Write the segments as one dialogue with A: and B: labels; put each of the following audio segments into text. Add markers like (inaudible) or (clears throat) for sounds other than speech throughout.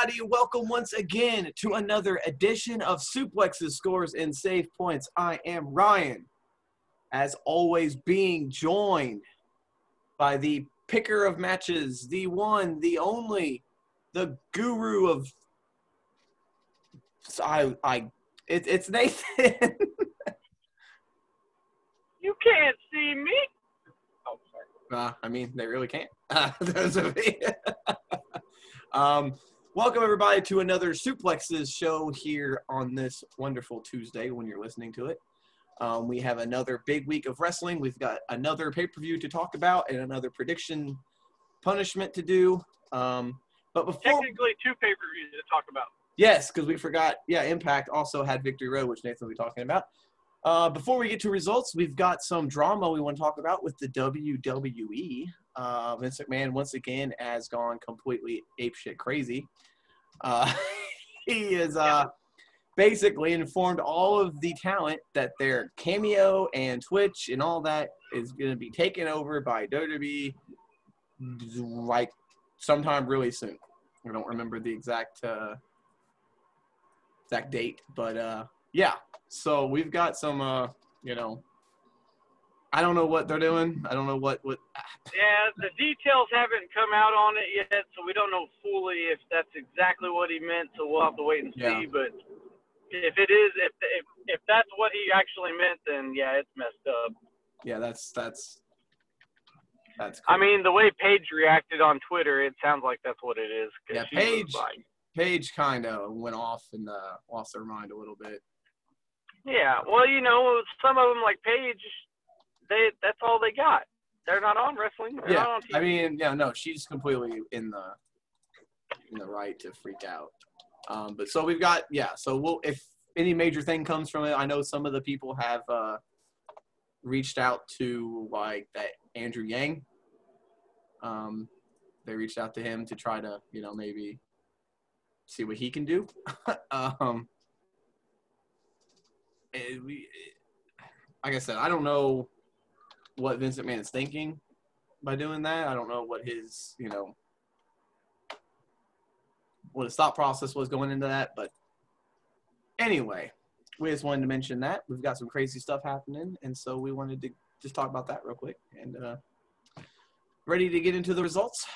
A: everybody. Welcome once again to another edition of Suplexes Scores and Save Points. I am Ryan, as always, being joined by the picker of matches, the one, the only, the guru of. I, I, it, it's Nathan. (laughs)
B: You can't see me. Oh, sorry.
A: Uh, I mean, they really can't. (laughs) Those are (laughs) me. um, welcome everybody to another Suplexes show here on this wonderful Tuesday when you're listening to it. Um, we have another big week of wrestling. We've got another pay per view to talk about and another prediction punishment to do. Um, but before,
B: Technically, two pay per views to talk about.
A: yes, because we forgot. Yeah, Impact also had Victory Road, which Nathan will be talking about. Uh, before we get to results, we've got some drama we want to talk about with the WWE. Uh, Vince McMahon once again has gone completely apeshit crazy. Uh, (laughs) he is uh, basically informed all of the talent that their cameo and Twitch and all that is going to be taken over by WWE like sometime really soon. I don't remember the exact uh, exact date, but uh, yeah. So we've got some, uh, you know, I don't know what they're doing. I don't know what what.
B: Yeah, the details haven't come out on it yet, so we don't know fully if that's exactly what he meant. So we'll have to wait and see.
A: Yeah.
B: But if it is, if, if if that's what he actually meant, then yeah, it's messed up.
A: Yeah, that's that's that's.
B: I mean, the way Paige reacted on Twitter, it sounds like that's what it is.
A: Yeah, Paige-
B: like-
A: Paige kind of went off and uh, lost her mind a little bit.
B: Yeah, well, you know, some of them like Paige, they that's all they got. They're not on wrestling. They're
A: Yeah,
B: on.
A: I mean, yeah, no, she's completely in the in the right to freak out. Um, but so we've got yeah. So we'll if any major thing comes from it, I know some of the people have uh, reached out to like that Andrew Yang. Um, they reached out to him to try to you know maybe see what he can do. (laughs) um, it- we, like I said, I don't know what Vincent McMahon is thinking by doing that. I don't know what his, you know, what his thought process was going into that. But anyway, we just wanted to mention that. We've got some crazy stuff happening. And so we wanted to just talk about that real quick. And uh, ready to get into the results?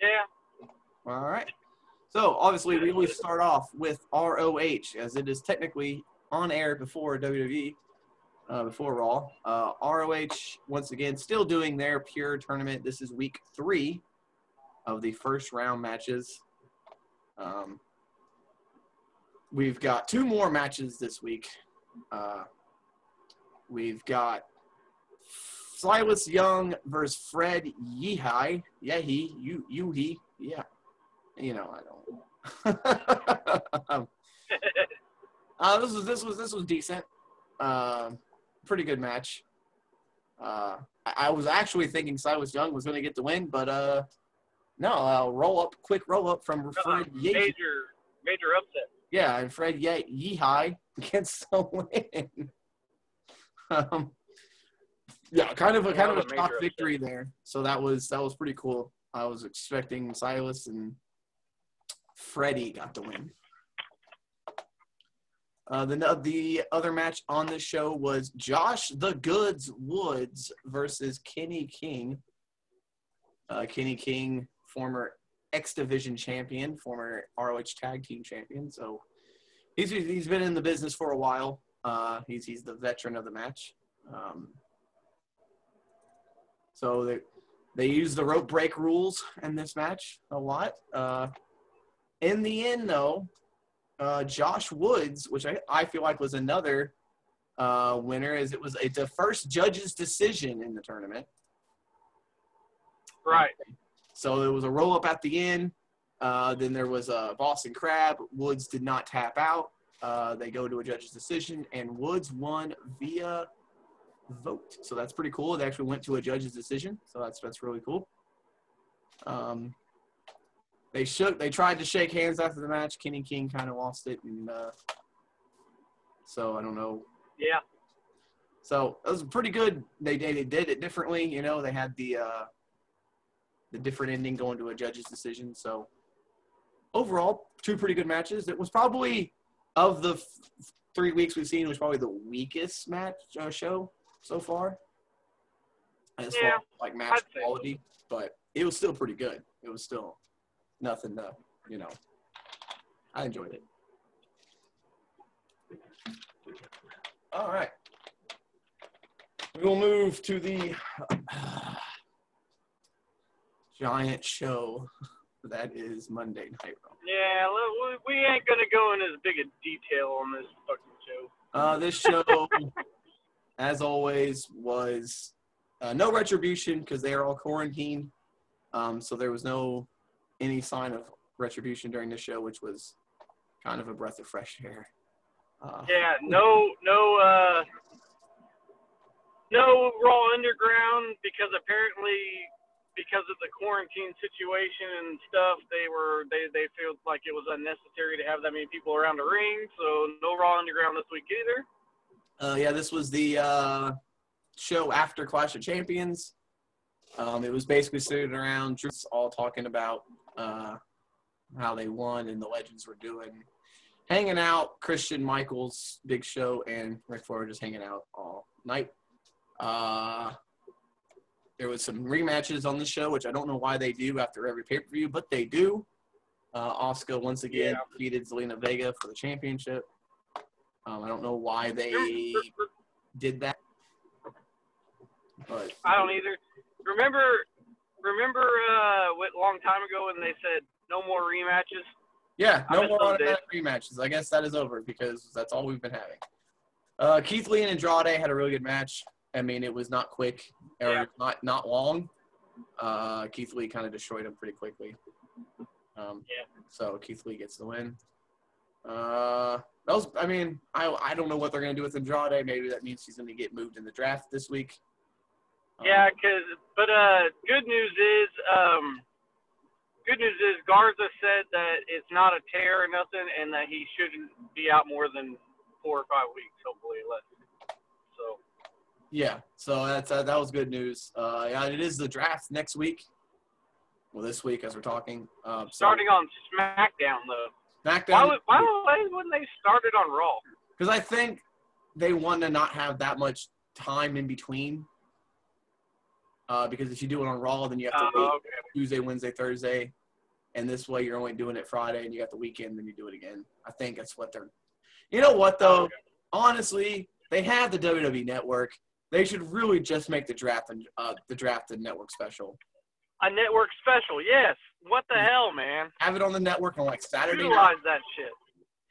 B: yeah,
A: All right. So obviously, we always start off with ROH as it is technically on air before WWE, uh, before Raw. Uh, ROH once again still doing their pure tournament. This is week three of the first round matches. Um, we've got two more matches this week. Uh, we've got Silas Young versus Fred Yehi. Yehi, you, you, he, yeah. You know, I don't. (laughs) um, uh, this was this was this was decent. Uh, pretty good match. Uh, I, I was actually thinking Silas Young was going to get the win, but uh, no, uh, roll up, quick roll up from Fred Yehi.
B: major major upset.
A: Yeah, and Fred Ye- Yehi gets the win. (laughs) um, yeah, kind of a kind of a shock
B: major upset.
A: victory there. So that was that was pretty cool. I was expecting Silas and Freddie got the win. Uh, the the other match on the show was Josh the Goods Woods versus Kenny King. Uh, Kenny King, former X Division champion, former ROH Tag Team champion. So he's he's been in the business for a while. Uh, he's he's the veteran of the match. Um, so they they use the rope break rules in this match a lot. Uh, in the end, though, uh, Josh Woods, which I, I feel like was another uh, winner, is it was it's the first judge's decision in the tournament.
B: Right.
A: So there was a roll up at the end. Uh, then there was a Boston Crab. Woods did not tap out. Uh, they go to a judge's decision, and Woods won via vote. So that's pretty cool. They actually went to a judge's decision. So that's that's really cool. Um, they shook. They tried to shake hands after the match. Kenny King kind of lost it, and uh, so I don't know
B: Yeah.
A: so it was pretty good. They, they did it differently. You know, they had the uh, the different ending going to a judge's decision. So overall, two pretty good matches. It was probably of the f- three weeks we've seen, it was probably the weakest match uh, show so far. As
B: Yeah,
A: far as like match quality, but it was still pretty good. It was still nothing to, you know. I enjoyed it. All right. We'll move to the (sighs) giant show that is Monday Night Raw.
B: Yeah, we, we ain't gonna go in as big a detail on this fucking show.
A: Uh, this show, (laughs) as always, was uh, no retribution because they are all quarantined. Um, so there was no any sign of retribution during the show, which was kind of a breath of fresh air. Uh,
B: Yeah, no, no, uh, no Raw Underground because apparently because of the quarantine situation and stuff, they were they they felt like it was unnecessary to have that many people around the ring. So no Raw Underground this week either.
A: Uh, yeah, this was the uh, show after Clash of Champions. Um, it was basically sitting around, just all talking about uh, how they won and the legends were doing, hanging out. Christian Michaels, Big Show, and Ric Flair just hanging out all night. Uh, there was some rematches on the show, which I don't know why they do after every pay per view, but they do. Uh, Asuka once again
B: Yeah.
A: defeated Zelina Vega for the championship. Um, I don't know why they did that, but
B: I don't either. Remember, remember uh, what long time ago when they said no more rematches?
A: Yeah, no more automatic rematches. I guess that is over because that's all we've been having. Uh, Keith Lee and Andrade had a really good match. I mean, it was not quick or
B: Yeah.
A: not not long. Uh, Keith Lee kind of destroyed him pretty quickly. Um,
B: Yeah.
A: So Keith Lee gets the win. Uh, that was. I mean, I I don't know what they're gonna do with Andrade. Maybe that means he's gonna get moved in the draft this week.
B: Yeah, 'cause but uh, good news is um, good news is Garza said that it's not a tear or nothing, and that he shouldn't be out more than four or five weeks, hopefully less. So
A: Yeah, so that's uh, that was good news. Uh, yeah, it is the draft next week. Well, this week as we're talking. Um, so
B: starting on SmackDown though, why
A: SmackDown
B: would, why, why wouldn't they start it on Raw?
A: because I think they want to not have that much time in between. Uh, because if you do it on Raw, then you have to
B: Oh,
A: wait
B: okay.
A: Tuesday, Wednesday, Thursday, and this way you're only doing it Friday, and you got the weekend, then you do it again. I think that's what they're. You know what though?
B: Okay.
A: Honestly, they have the WWE Network. They should really just make the draft and uh, the draft and network special.
B: A network special, yes. What the hell, man?
A: Have it on the network on like Saturday night.
B: Utilize that shit.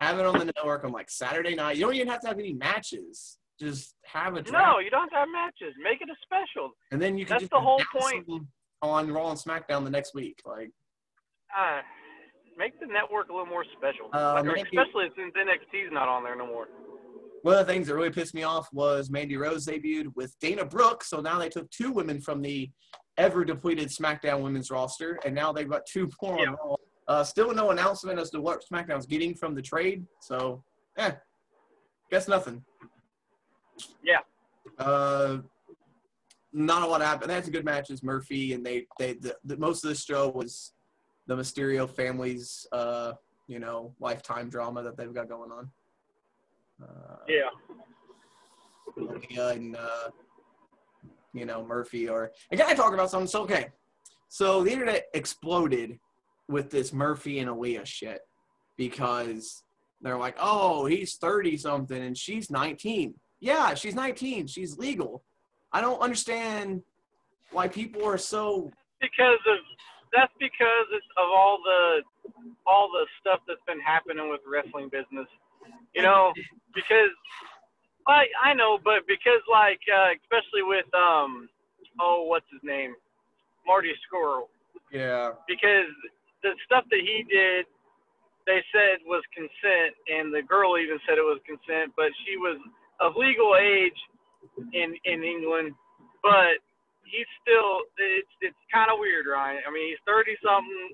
A: Have it on the network on like Saturday night. You don't even have to have any matches. Just have a draft,
B: No, you don't have matches. Make it a special.
A: and then you can
B: that's
A: just
B: the whole point.
A: on Raw and SmackDown the next week. Like,
B: Uh, make the network a little more special.
A: Uh,
B: Like, especially since NXT's not on there no more.
A: one of the things that really pissed me off was Mandy Rose debuted with Dana Brooke. So now they took two women from the ever depleted SmackDown women's roster, and now they've got two more
B: Yeah.
A: on Raw. Uh, still no announcement as to what SmackDown's getting from the trade. So, eh, guess nothing.
B: Yeah.
A: Uh, not a lot happened. They had some good matches. Murphy and they they the, the, most of this show was the Mysterio family's uh you know lifetime drama that they've got going on. Uh,
B: Yeah.
A: And uh, you know Murphy or and can I talk about something? So okay, so the internet exploded with this Murphy and Aalyah shit because they're like, oh, he's thirty something and she's nineteen. Yeah, she's nineteen. She's legal. I don't understand why people are so.
B: Because of that's because of all the all the stuff that's been happening with wrestling business. You know, because I I know, but because like uh, especially with um oh what's his name Marty Scurll
A: Yeah.
B: because the stuff that he did they said was consent and the girl even said it was consent but she was of legal age in in England but he's still it's it's kind of weird Ryan. I mean he's 30 something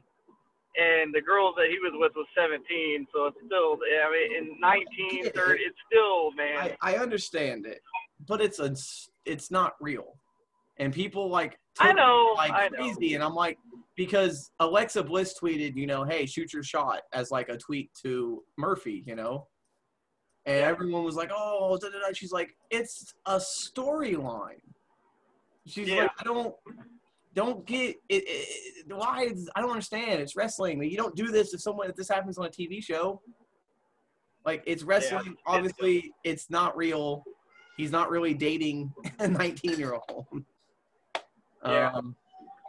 B: and the girl that he was with was 17 so it's still I mean in 19 30 it's still man.
A: I, I understand it, but it's a it's not real, and people like
B: I know
A: like
B: I know.
A: crazy, and I'm like, because Alexa Bliss tweeted, you know, hey, shoot your shot as like a tweet to Murphy, you know, and
B: Yeah.
A: everyone was like, oh, da, da, da. she's like, it's a storyline. She's
B: Yeah.
A: like, I don't. Don't get it, it. Why? Is, I don't understand. It's wrestling. You don't do this if someone if this happens on a TV show. Like it's wrestling. Obviously, it's not real. He's not really dating (laughs) a 19 year old. (laughs)
B: Yeah.
A: Um,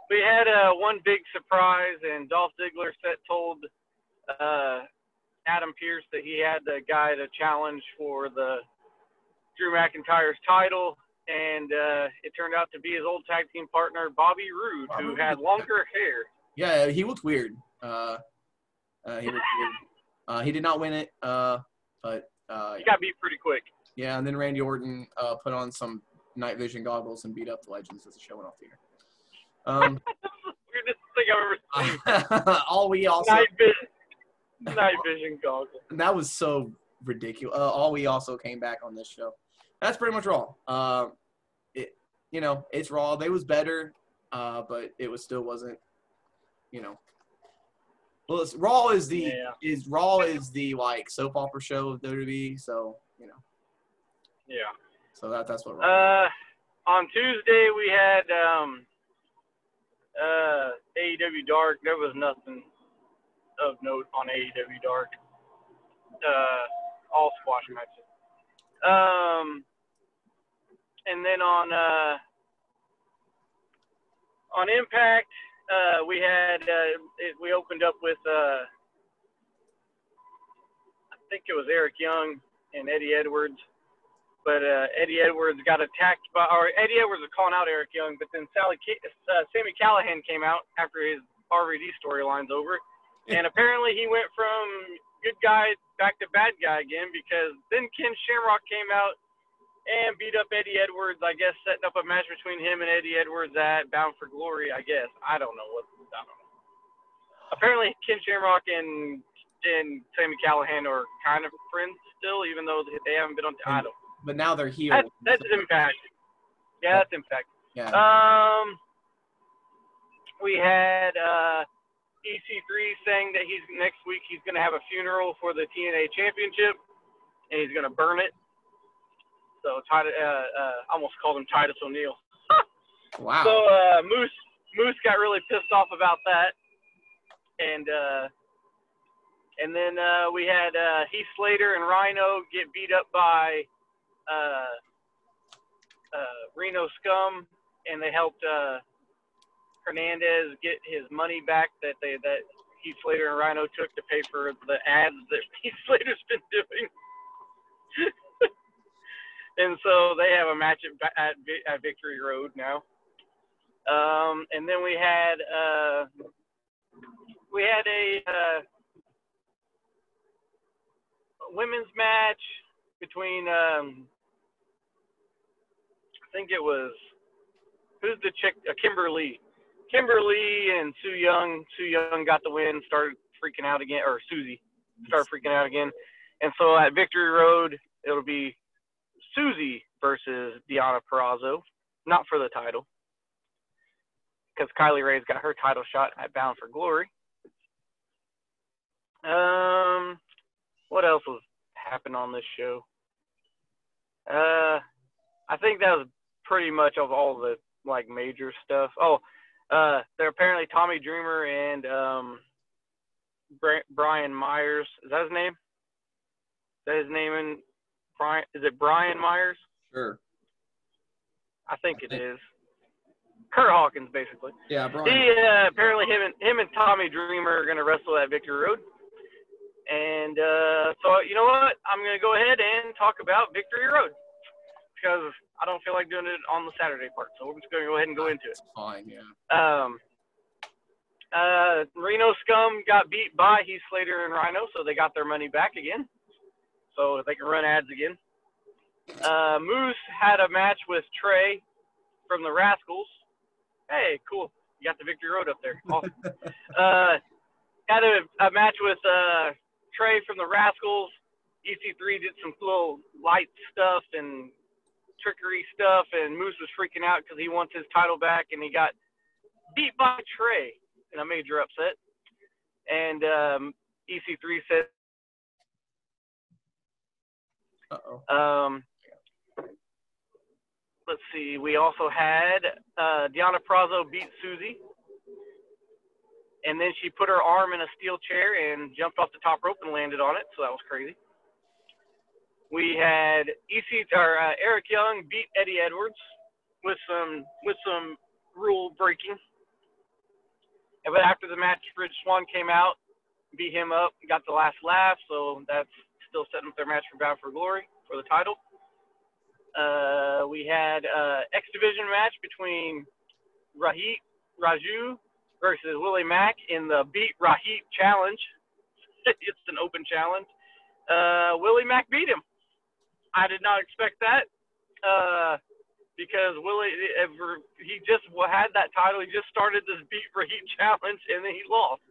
B: we had uh, one big surprise, and Dolph Ziggler set told uh, Adam Pearce that he had the guy to challenge for the Drew McIntyre's title, and uh, it turned out to be his old tag team partner Bobby Roode, who had longer hair.
A: yeah, he looked weird. Uh, uh, he looked weird. Uh, he did not win it. Uh, but uh,
B: He got beat pretty quick.
A: yeah, and then Randy Orton uh, put on some night vision goggles and beat up the Legends as the show went off the air. Um, (laughs)
B: Weirdest thing I've ever seen. (laughs)
A: all we also
B: night vision, night vision goggles.
A: And (laughs) that was so ridiculous. Uh, all we also came back on this show. That's pretty much Raw. Uh, it, you know, it's Raw. They was better, uh, but it was still wasn't. You know, well, it's, Raw is the
B: Yeah.
A: is Raw is the like soap opera show of WWE. So you know,
B: Yeah.
A: so that that's what. Raw
B: Uh, on Tuesday we had um, uh, AEW Dark. There was nothing of note on AEW Dark. Uh, all squash matches. Um, and then on uh, on Impact, uh, we had uh, it, we opened up with uh, I think it was Eric Young and Eddie Edwards but uh, Eddie Edwards got attacked by, or Eddie Edwards was calling out Eric Young, but then Sally, uh, Sami Callihan came out after his RVD storyline's over, and apparently he went from good guy back to bad guy again because then Ken Shamrock came out and beat up Eddie Edwards. I guess setting up a match between him and Eddie Edwards at Bound for Glory. I guess I don't know what I don't know. Apparently Ken Shamrock and and Sami Callihan are kind of friends still, even though they haven't been on. I don't.
A: but now they're healed.
B: That's, that's impact. Yeah, that's impact.
A: yeah.
B: Um, we had uh, EC3 saying that he's next week he's going to have a funeral for the TNA Championship, and he's going to burn it. So Titus, uh, uh, I almost called him Titus O'Neil. (laughs)
A: wow.
B: So uh, Moose Moose got really pissed off about that, and uh, and then uh, we had uh, Heath Slater and Rhyno get beat up by uh, uh, Reno Scum, and they helped uh, Hernandez get his money back that they that Heath Slater and Rhyno took to pay for the ads that (laughs) Heath Slater's been doing. (laughs) and so they have a match at, at, at Victory Road now. Um, and then we had uh, we had a uh, women's match between um, I think it was who's the chick uh, Kimber Lee Kimber Lee and Su Yung. Su Yung got the win, started freaking out again, or Susie started freaking out again. And so at Victory Road, it'll be Susie versus Deonna Purrazzo, not for the title, because Kylie Rae's got her title shot at Bound for Glory. Um, what else was happened on this show? Uh, I think that was pretty much of all the like major stuff. Oh, uh, they're apparently Tommy Dreamer and um, Brian Myers. Is that his name? Is that his name? In Brian? Is it Brian Myers?
A: sure.
B: I think it
A: think-
B: is. Kurt Hawkins, basically.
A: Yeah, Brian.
B: He uh, apparently him and him and Tommy Dreamer are gonna wrestle at Victory Road. And uh, so you know what? I'm gonna go ahead and talk about Victory Road because I don't feel like doing it on the Saturday part. So we're just gonna go ahead and go into it.
A: Fine. Yeah.
B: Um, uh, Reno Scum got beat by Heath Slater and Rhyno, so they got their money back again. So they can run ads again. Uh, Moose had a match with Trey from the Rascalz. Hey, cool. You got the Victory Road up there. Awesome. (laughs) uh, had a, a match with uh, Trey from the Rascalz. EC3 did some little light stuff and trickery stuff, and Moose was freaking out because he wants his title back, and he got beat by Trey. in a major upset. And um, EC3 said
A: Uh-oh.
B: Um, let's see. We also had uh, Deonna Purrazzo beat Susie, and then she put her arm in a steel chair and jumped off the top rope and landed on it. So that was crazy. We had EC or uh, Eric Young beat Eddie Edwards with some with some rule breaking. But after the match, Rich Swann came out, beat him up, got the last laugh. So that's still setting up their match for Bound for Glory for the title. Uh, we had uh, X Division match between Rohit Raju versus Willie Mack in the Beat Rohit Challenge. (laughs) it's an open challenge. Uh, Willie Mack beat him. I did not expect that uh, because Willie ever he just had that title. He just started this Beat Rohit (laughs) Challenge and then he lost.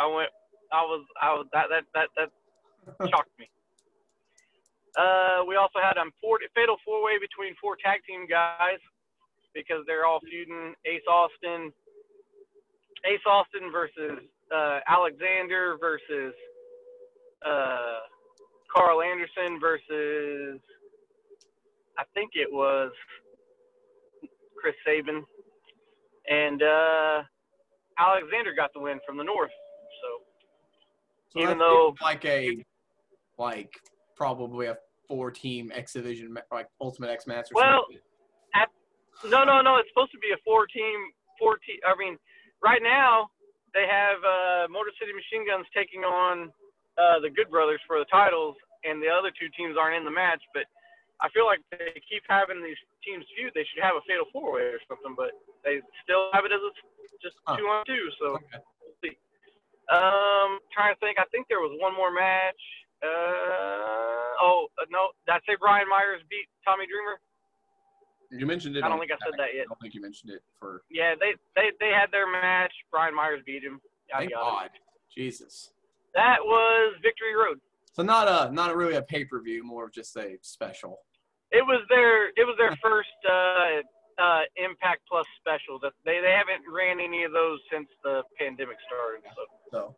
B: I went. I was. I was. That. That. That. That shocked me. Uh, we also had a um, four, fatal four way between four tag team guys because they're all feuding. Ace Austin, Ace Austin versus uh, Alexander versus uh, Karl Anderson versus I think it was Chris Sabin, and uh, Alexander got the win from the North. So,
A: So
B: even though
A: like a like probably a four team X division like Ultimate X match
B: Well. No, no, no. It's supposed to be a four team, four team. I mean, right now they have uh, Motor City Machine Guns taking on uh, the Good Brothers for the titles, and the other two teams aren't in the match. But I feel like they keep having these teams feud. They should have a fatal four way or something, but they still have it as a, just
A: Huh.
B: two on two. So
A: Okay.
B: we'll see. Um, trying to think. I think there was one more match. Uh, oh uh, no, did I say Brian Myers beat Tommy Dreamer?
A: You mentioned it.
B: I don't think I said that yet.
A: I don't think you mentioned it for
B: Yeah, they, they they had their match. Brian Myers beat him. Yada,
A: thank
B: yada.
A: God. Jesus.
B: That was Victory Road.
A: So not a not really a pay per view, more of just a special.
B: It was their it was their (laughs) first uh, uh, Impact Plus special. That they they haven't ran any of those since the pandemic started. So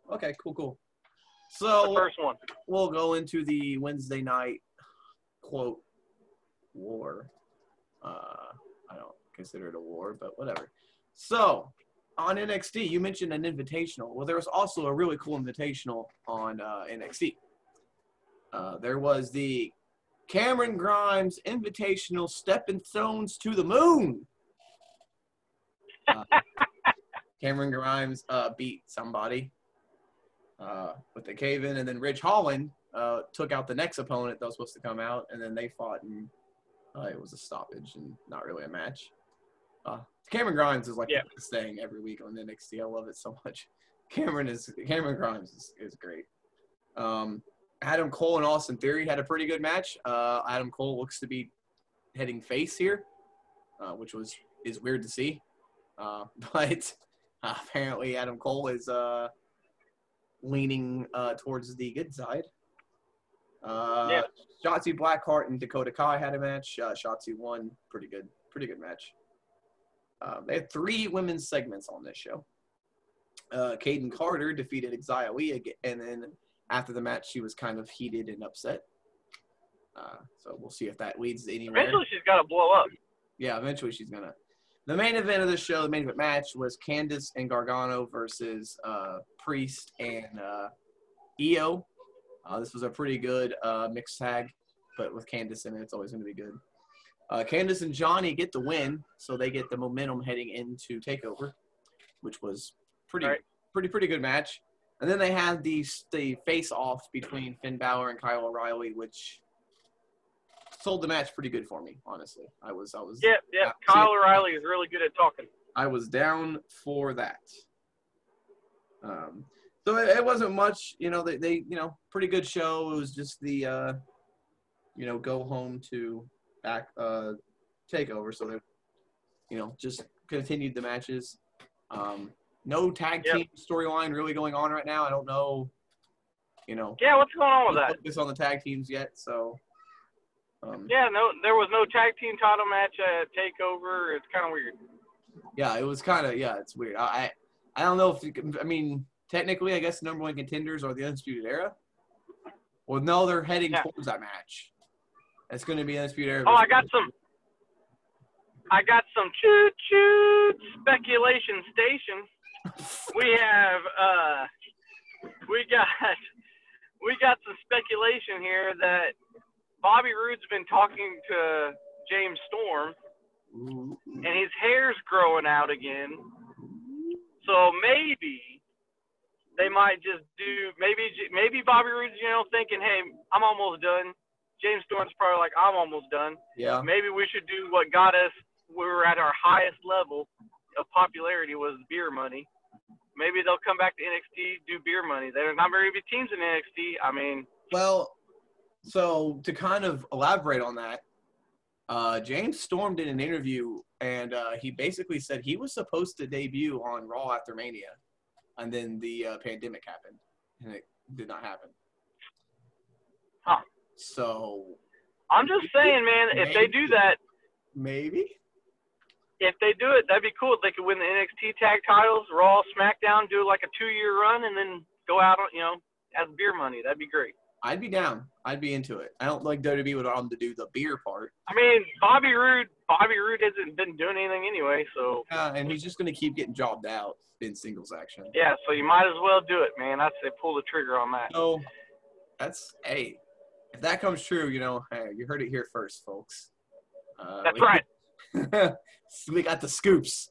A: So okay, cool, cool.
B: the
A: So
B: first one.
A: we'll go into the Wednesday night quote war. Uh, I don't consider it a war, but whatever. So on NXT, you mentioned an invitational. Well, there was also a really cool invitational on uh, NXT. Uh, there was the Cameron Grimes Invitational Stepping Stones to the Moon. Uh, (laughs) Cameron Grimes uh, beat somebody uh, with the cave in, and then Ridge Holland uh, took out the next opponent that was supposed to come out, and then they fought, and uh, it was a stoppage and not really a match. Uh, Cameron Grimes is like
B: Yeah.
A: the best thing every week on NXT. I love it so much. (laughs) Cameron is Cameron Grimes is, is great. Um, Adam Cole and Austin Theory had a pretty good match. Uh, Adam Cole looks to be heading face here, uh, which was is weird to see. Uh, (laughs) but uh, apparently Adam Cole is uh, leaning uh, towards the good side. Uh,
B: Yeah.
A: Shotzi Blackheart and Dakota Kai had a match. Uh, Shotzi won. Pretty good. Pretty good match. Uh, they had three women's segments on this show. Uh, Kayden Carter defeated Xia and then after the match, she was kind of heated and upset. Uh, so we'll see if that leads anywhere.
B: Eventually, she's got to blow up.
A: Yeah, eventually she's gonna. The main event of the show, the main event match, was Candice and Gargano versus uh, Priest and uh, Io. Uh, this was a pretty good uh, mixed tag, but with Candice in it, it's always going to be good. Uh, Candice and Johnny get the win, so they get the momentum heading into Takeover, which was pretty,
B: Right.
A: pretty, pretty good match. And then they had the the face off between Finn Balor and Kyle O'Reilly, which sold the match pretty good for me. Honestly, I was I was
B: Yeah.
A: Yeah,
B: Kyle O'Reilly is really good at talking.
A: I was down for that. Um, so it, it wasn't much, you know. They, they, you know, pretty good show. It was just the, uh, you know, go home to back uh, takeover. So they, you know, just continued the matches. Um, no tag
B: Yep.
A: team storyline really going on right now. I don't know, you know,
B: Yeah, what's going on with that?
A: focus on the tag teams yet. So, um,
B: Yeah, no, there was no tag team title match at Takeover. It's kind of weird.
A: yeah, it was kind of yeah, it's weird. I I don't know if you can, I mean technically I guess the number one contenders are the Undisputed Era. Well, no, they're heading
B: Yeah.
A: towards that match. It's going to be Undisputed Era.
B: Oh, I got some. I got some choo choo speculation station. (laughs) We have uh, we got we got some speculation here that Bobby Roode's been talking to James Storm, and his hair's growing out again. So maybe they might just do maybe maybe Bobby Roode's you know thinking, hey, I'm almost done. James Storm's probably like, I'm almost done.
A: Yeah.
B: maybe we should do what got us we were at our highest level of popularity was beer money. Maybe they'll come back to NXT, do beer money. There's not very many teams in NXT. I mean,
A: Well, so to kind of elaborate on that, uh, James Storm did an interview and uh, he basically said he was supposed to debut on Raw after Mania, and then the uh, pandemic happened, and it did not happen.
B: Huh.
A: So
B: I'm just saying, man, if they do that,
A: maybe.
B: if they do it, that'd be cool. If they could win the NXT tag titles, Raw, SmackDown, do like a two year run, and then go out on, you know, as beer money. That'd be great.
A: I'd be down. I'd be into it. I don't like WWE would want them to do the beer part.
B: I mean, Bobby Roode, Bobby Roode hasn't been doing anything anyway, so
A: Uh, and he's just going to keep getting jobbed out in singles action.
B: yeah, so you might as well do it, man. I'd say pull the trigger on that.
A: So that's hey, if that comes true, you know, hey, you heard it here first, folks. Uh,
B: That's
A: we-
B: right. (laughs)
A: we got the scoops.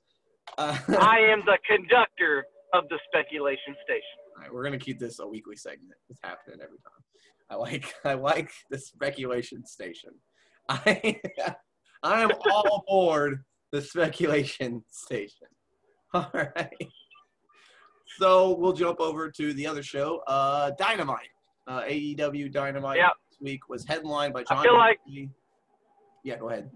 A: Uh,
B: I (laughs) am the conductor of the speculation station.
A: all right, we're gonna keep this a weekly segment. It's happening every time. I like (laughs) I like the speculation station. I I am all aboard the speculation station. All right. So we'll jump over to the other show, uh, Dynamite. Uh, AEW Dynamite
B: Yeah.
A: This week was headlined by John.
B: feel like-
A: yeah, go ahead.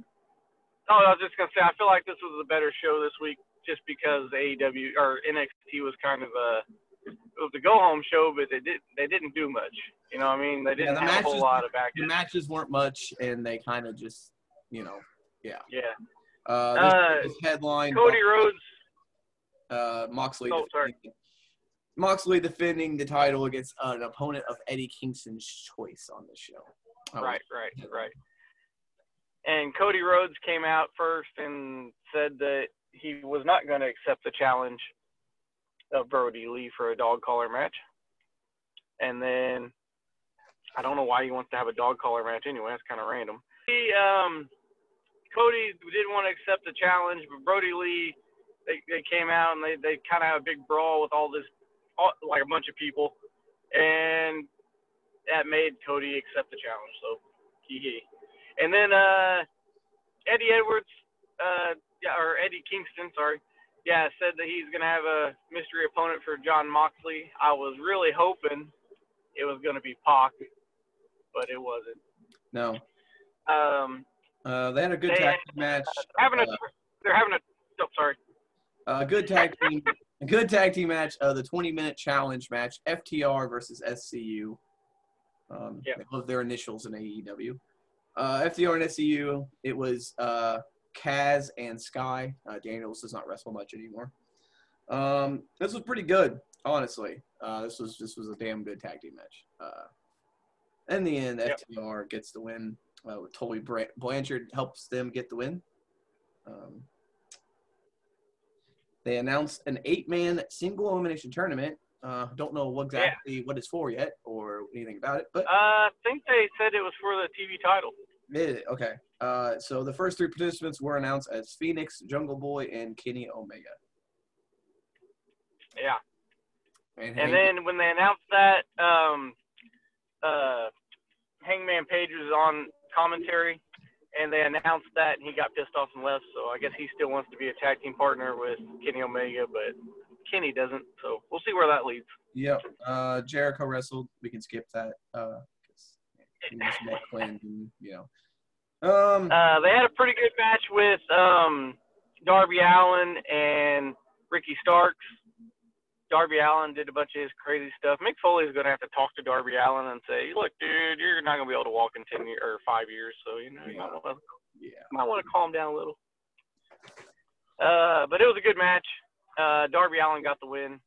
B: Oh, I was just gonna say, I feel like this was a better show this week, just because AEW or NXT was kind of a it was a go home show, but they did they didn't do much. You know what I mean? They didn't
A: the
B: have a whole lot of action.
A: The matches weren't much, and they kind of just, you know, yeah.
B: Yeah.
A: Uh, this
B: Uh,
A: was headlined
B: Cody Rhodes.
A: uh, Moxley.
B: Oh, sorry.
A: Moxley defending the title against an opponent of Eddie Kingston's choice on the show. Oh,
B: Right, right, right. And Cody Rhodes came out first and said that he was not going to accept the challenge of Brodie Lee for a dog collar match. And then I don't know why he wants to have a dog collar match anyway. That's kind of random. He, um, Cody didn't want to accept the challenge, but Brodie Lee, they, they came out and they, they kind of had a big brawl with all this, all, like a bunch of people. And that made Cody accept the challenge. So, hee hee. And then uh, Eddie Edwards, uh, yeah, or Eddie Kingston, sorry, yeah, said that he's gonna have a mystery opponent for Jon Moxley. I was really hoping it was gonna be Pac, but it wasn't.
A: No.
B: Um,
A: Uh, they had a good tag team match.
B: they're having a, they're having a. Oh, sorry.
A: A good tag team, good tag team match. Uh, the 20 minute challenge match: FTR versus SCU. Um,
B: Yeah.
A: They love their initials in AEW. Uh, FTR and SCU. It was uh, Kaz and Sky. Uh, Daniels does not wrestle much anymore. Um, this was pretty good, honestly. Uh, this was this was a damn good tag team match. Uh, in the end,
B: Yep.
A: FTR gets the win. Uh, with Tully Bra- Blanchard helps them get the win. Um, they announced an eight-man single elimination tournament. Uh, don't know what exactly what it's for yet or anything about it, but
B: Uh, I think they said it was for the TV title.
A: it, okay. Uh, so the first three participants were announced as Fenix, Jungle Boy, and Kenny Omega.
B: Yeah.
A: And,
B: And then when they announced that, um, uh, Hangman Page was on commentary, and they announced that, and he got pissed off and left. So I guess he still wants to be a tag team partner with Kenny Omega, but Kenny doesn't. So we'll see where that leads.
A: Yep. Uh, Jericho wrestled. We can skip that. Uh, 'cause he just met Quinn, and, you know. Um,
B: Uh, they had a pretty good match with um, Darby Allin and Ricky Starks. Darby Allin did a bunch of his crazy stuff. Mick Foley's going to have to talk to Darby Allin and say, "Look, dude, you're not going to be able to walk in ten years or five years, so you know you might want to
A: yeah.
B: might want to calm down a little." Uh, but it was a good match. Uh, Darby Allin got the win.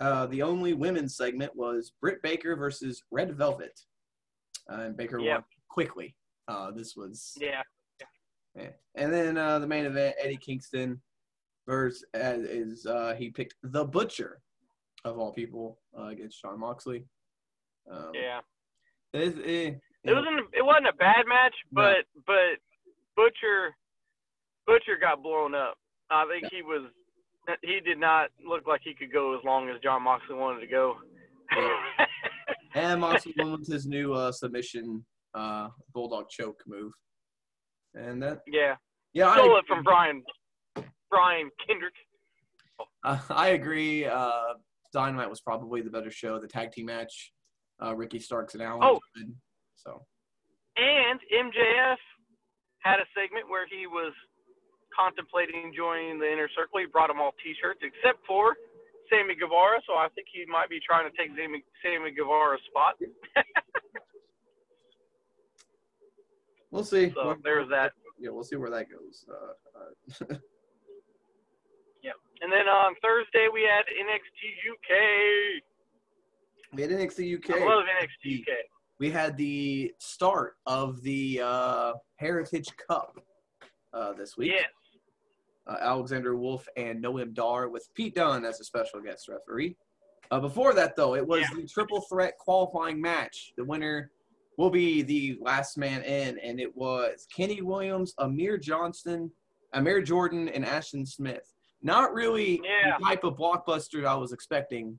A: Uh, the only women's segment was Britt Baker versus Red Velvet, uh, and Baker
B: Yep.
A: won quickly. Uh, this was
B: Yeah.
A: Yeah. And then uh, the main event, Eddie Kingston versus as is uh, he picked the Butcher of all people uh, against Sean Moxley. Um,
B: Yeah.
A: It, it,
B: It wasn't. It wasn't a bad match,
A: No.
B: but but Butcher Butcher got blown up. I think he was. He did not look like he could go as long as Jon Moxley wanted to go.
A: and (laughs) Moxley won with his new uh, submission uh, bulldog choke move. And that
B: yeah.
A: yeah,
B: Stole
A: I,
B: it from Brian Brian Kendrick.
A: uh, I agree. Uh, Dynamite was probably the better show. The tag team match, uh, Ricky Starks and Allin.
B: Oh.
A: good. So
B: And MJF had a segment where he was contemplating joining the inner circle. He brought them all T-shirts except for Sammy Guevara, so I think he might be trying to take Sammy, Sammy Guevara's spot. (laughs)
A: we'll see.
B: So there's that.
A: Yeah, we'll see where that goes. Uh, uh, (laughs)
B: And then on Thursday we had NXT UK.
A: we had NXT UK.
B: I love NXT UK.
A: we had the start of the uh, Heritage Cup uh, this week.
B: Yes.
A: Uh, Alexander Wolf and Noam Dar with Pete Dunne as a special guest referee. Uh, before that, though, it was
B: Yeah.
A: the triple threat qualifying match. The winner will be the last man in, and it was Kenny Williams, Amir Johnston, Amir Jordan, and Ashton Smith. Not really
B: Yeah.
A: the type of blockbuster I was expecting.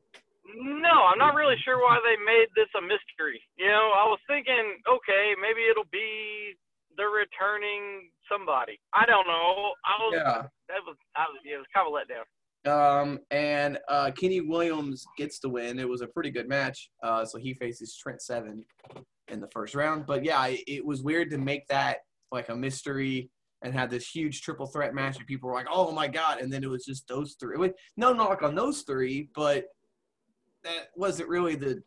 B: No, I'm not really sure why they made this a mystery. You know, I was thinking, okay, maybe it'll be the returning somebody. I don't know. I was
A: Yeah.
B: that was I was yeah, it was kind of a letdown.
A: Um, and uh, Kenny Williams gets the win. It was a pretty good match. Uh, so he faces Trent Seven in the first round. But yeah, it, it was weird to make that like a mystery and had this huge triple threat match, and people were like, "Oh my god!" And then it was just those three. Wait, No knock on those three, but that wasn't really the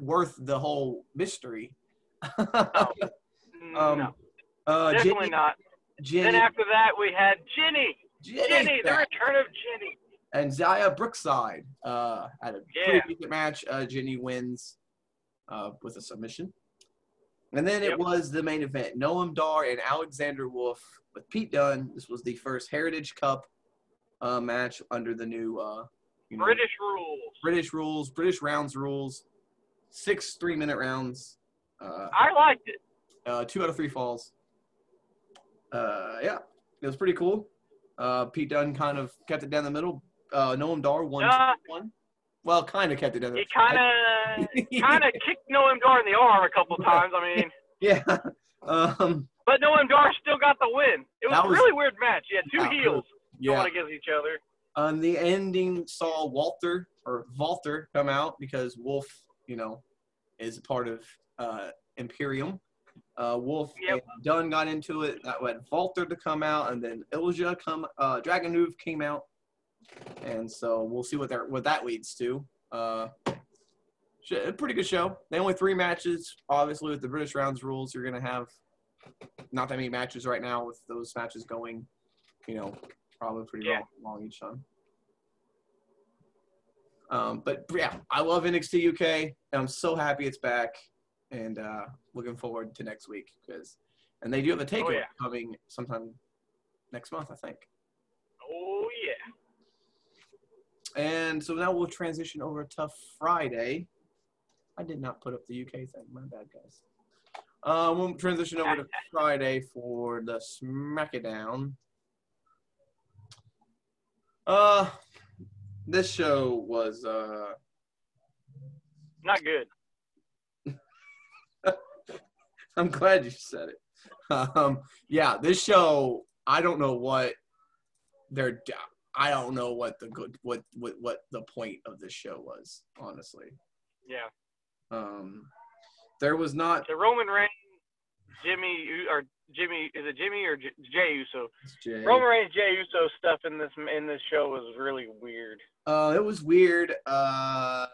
A: worth the whole mystery. (laughs) um,
B: no,
A: uh,
B: definitely
A: Jenny,
B: not.
A: Jenny,
B: Then after that we had Jenny.
A: Jenny's
B: Jenny, the return of Jenny.
A: and Xia Brookside uh, had a
B: Yeah.
A: pretty decent match. Uh, Jenny wins uh, with a submission. And then it was the main event Noam Dar and Alexander Wolf with Pete Dunne. This was the first Heritage Cup uh, match under the new uh, you know,
B: British rules.
A: British rules, British rounds rules. Six three minute rounds. Uh,
B: I liked it.
A: uh, two out of three falls. Uh, yeah, it was pretty cool. Uh, Pete Dunne kind of kept it down the middle. Uh, Noam Dar won
B: Uh,
A: one. Well, kind of kept it down
B: He kind of kind of kicked Noam Dar in the arm a couple times. I mean, (laughs)
A: Yeah. Um,
B: but Noam Dar still got the win. It was,
A: That
B: a really weird match. You had two
A: Yeah,
B: heels
A: yeah.
B: going against each other.
A: Um, the ending saw Walter or Walter come out because Wolf, you know, is a part of uh, Imperium. Uh, Wolf
B: Yep.
A: and Dunne got into it. That led Walter to come out, and then Ilja come. Uh, Dragunov came out, and so we'll see what that what that leads to. Uh, a pretty good show. They only three matches. Obviously, with the British rounds rules, you're gonna have not that many matches right now. With those matches going, you know, probably pretty
B: Yeah.
A: long, long each time. Um, but yeah, I love NXT UK. And I'm so happy it's back, and uh, looking forward to next week because, and they do have a takeover
B: Oh, yeah.
A: coming sometime next month, I think.
B: Oh yeah.
A: And so now we'll transition over to Friday. I did not put up the UK thing. My bad, guys. Uh, we'll transition over to (laughs) Friday for the SmackDown. Uh, this show was uh,
B: Not good. (laughs)
A: I'm glad you said it. Um, yeah, this show. I don't know what they're. I don't know what the good what what what the point of this show was. Honestly,
B: Yeah.
A: um, there was not.
B: The Roman Reigns, Jimmy or Jimmy is it Jimmy or J- Jay Uso?
A: Jay.
B: Roman Reigns, Jay Uso stuff in this in this show was really weird.
A: Uh, it was weird. Uh,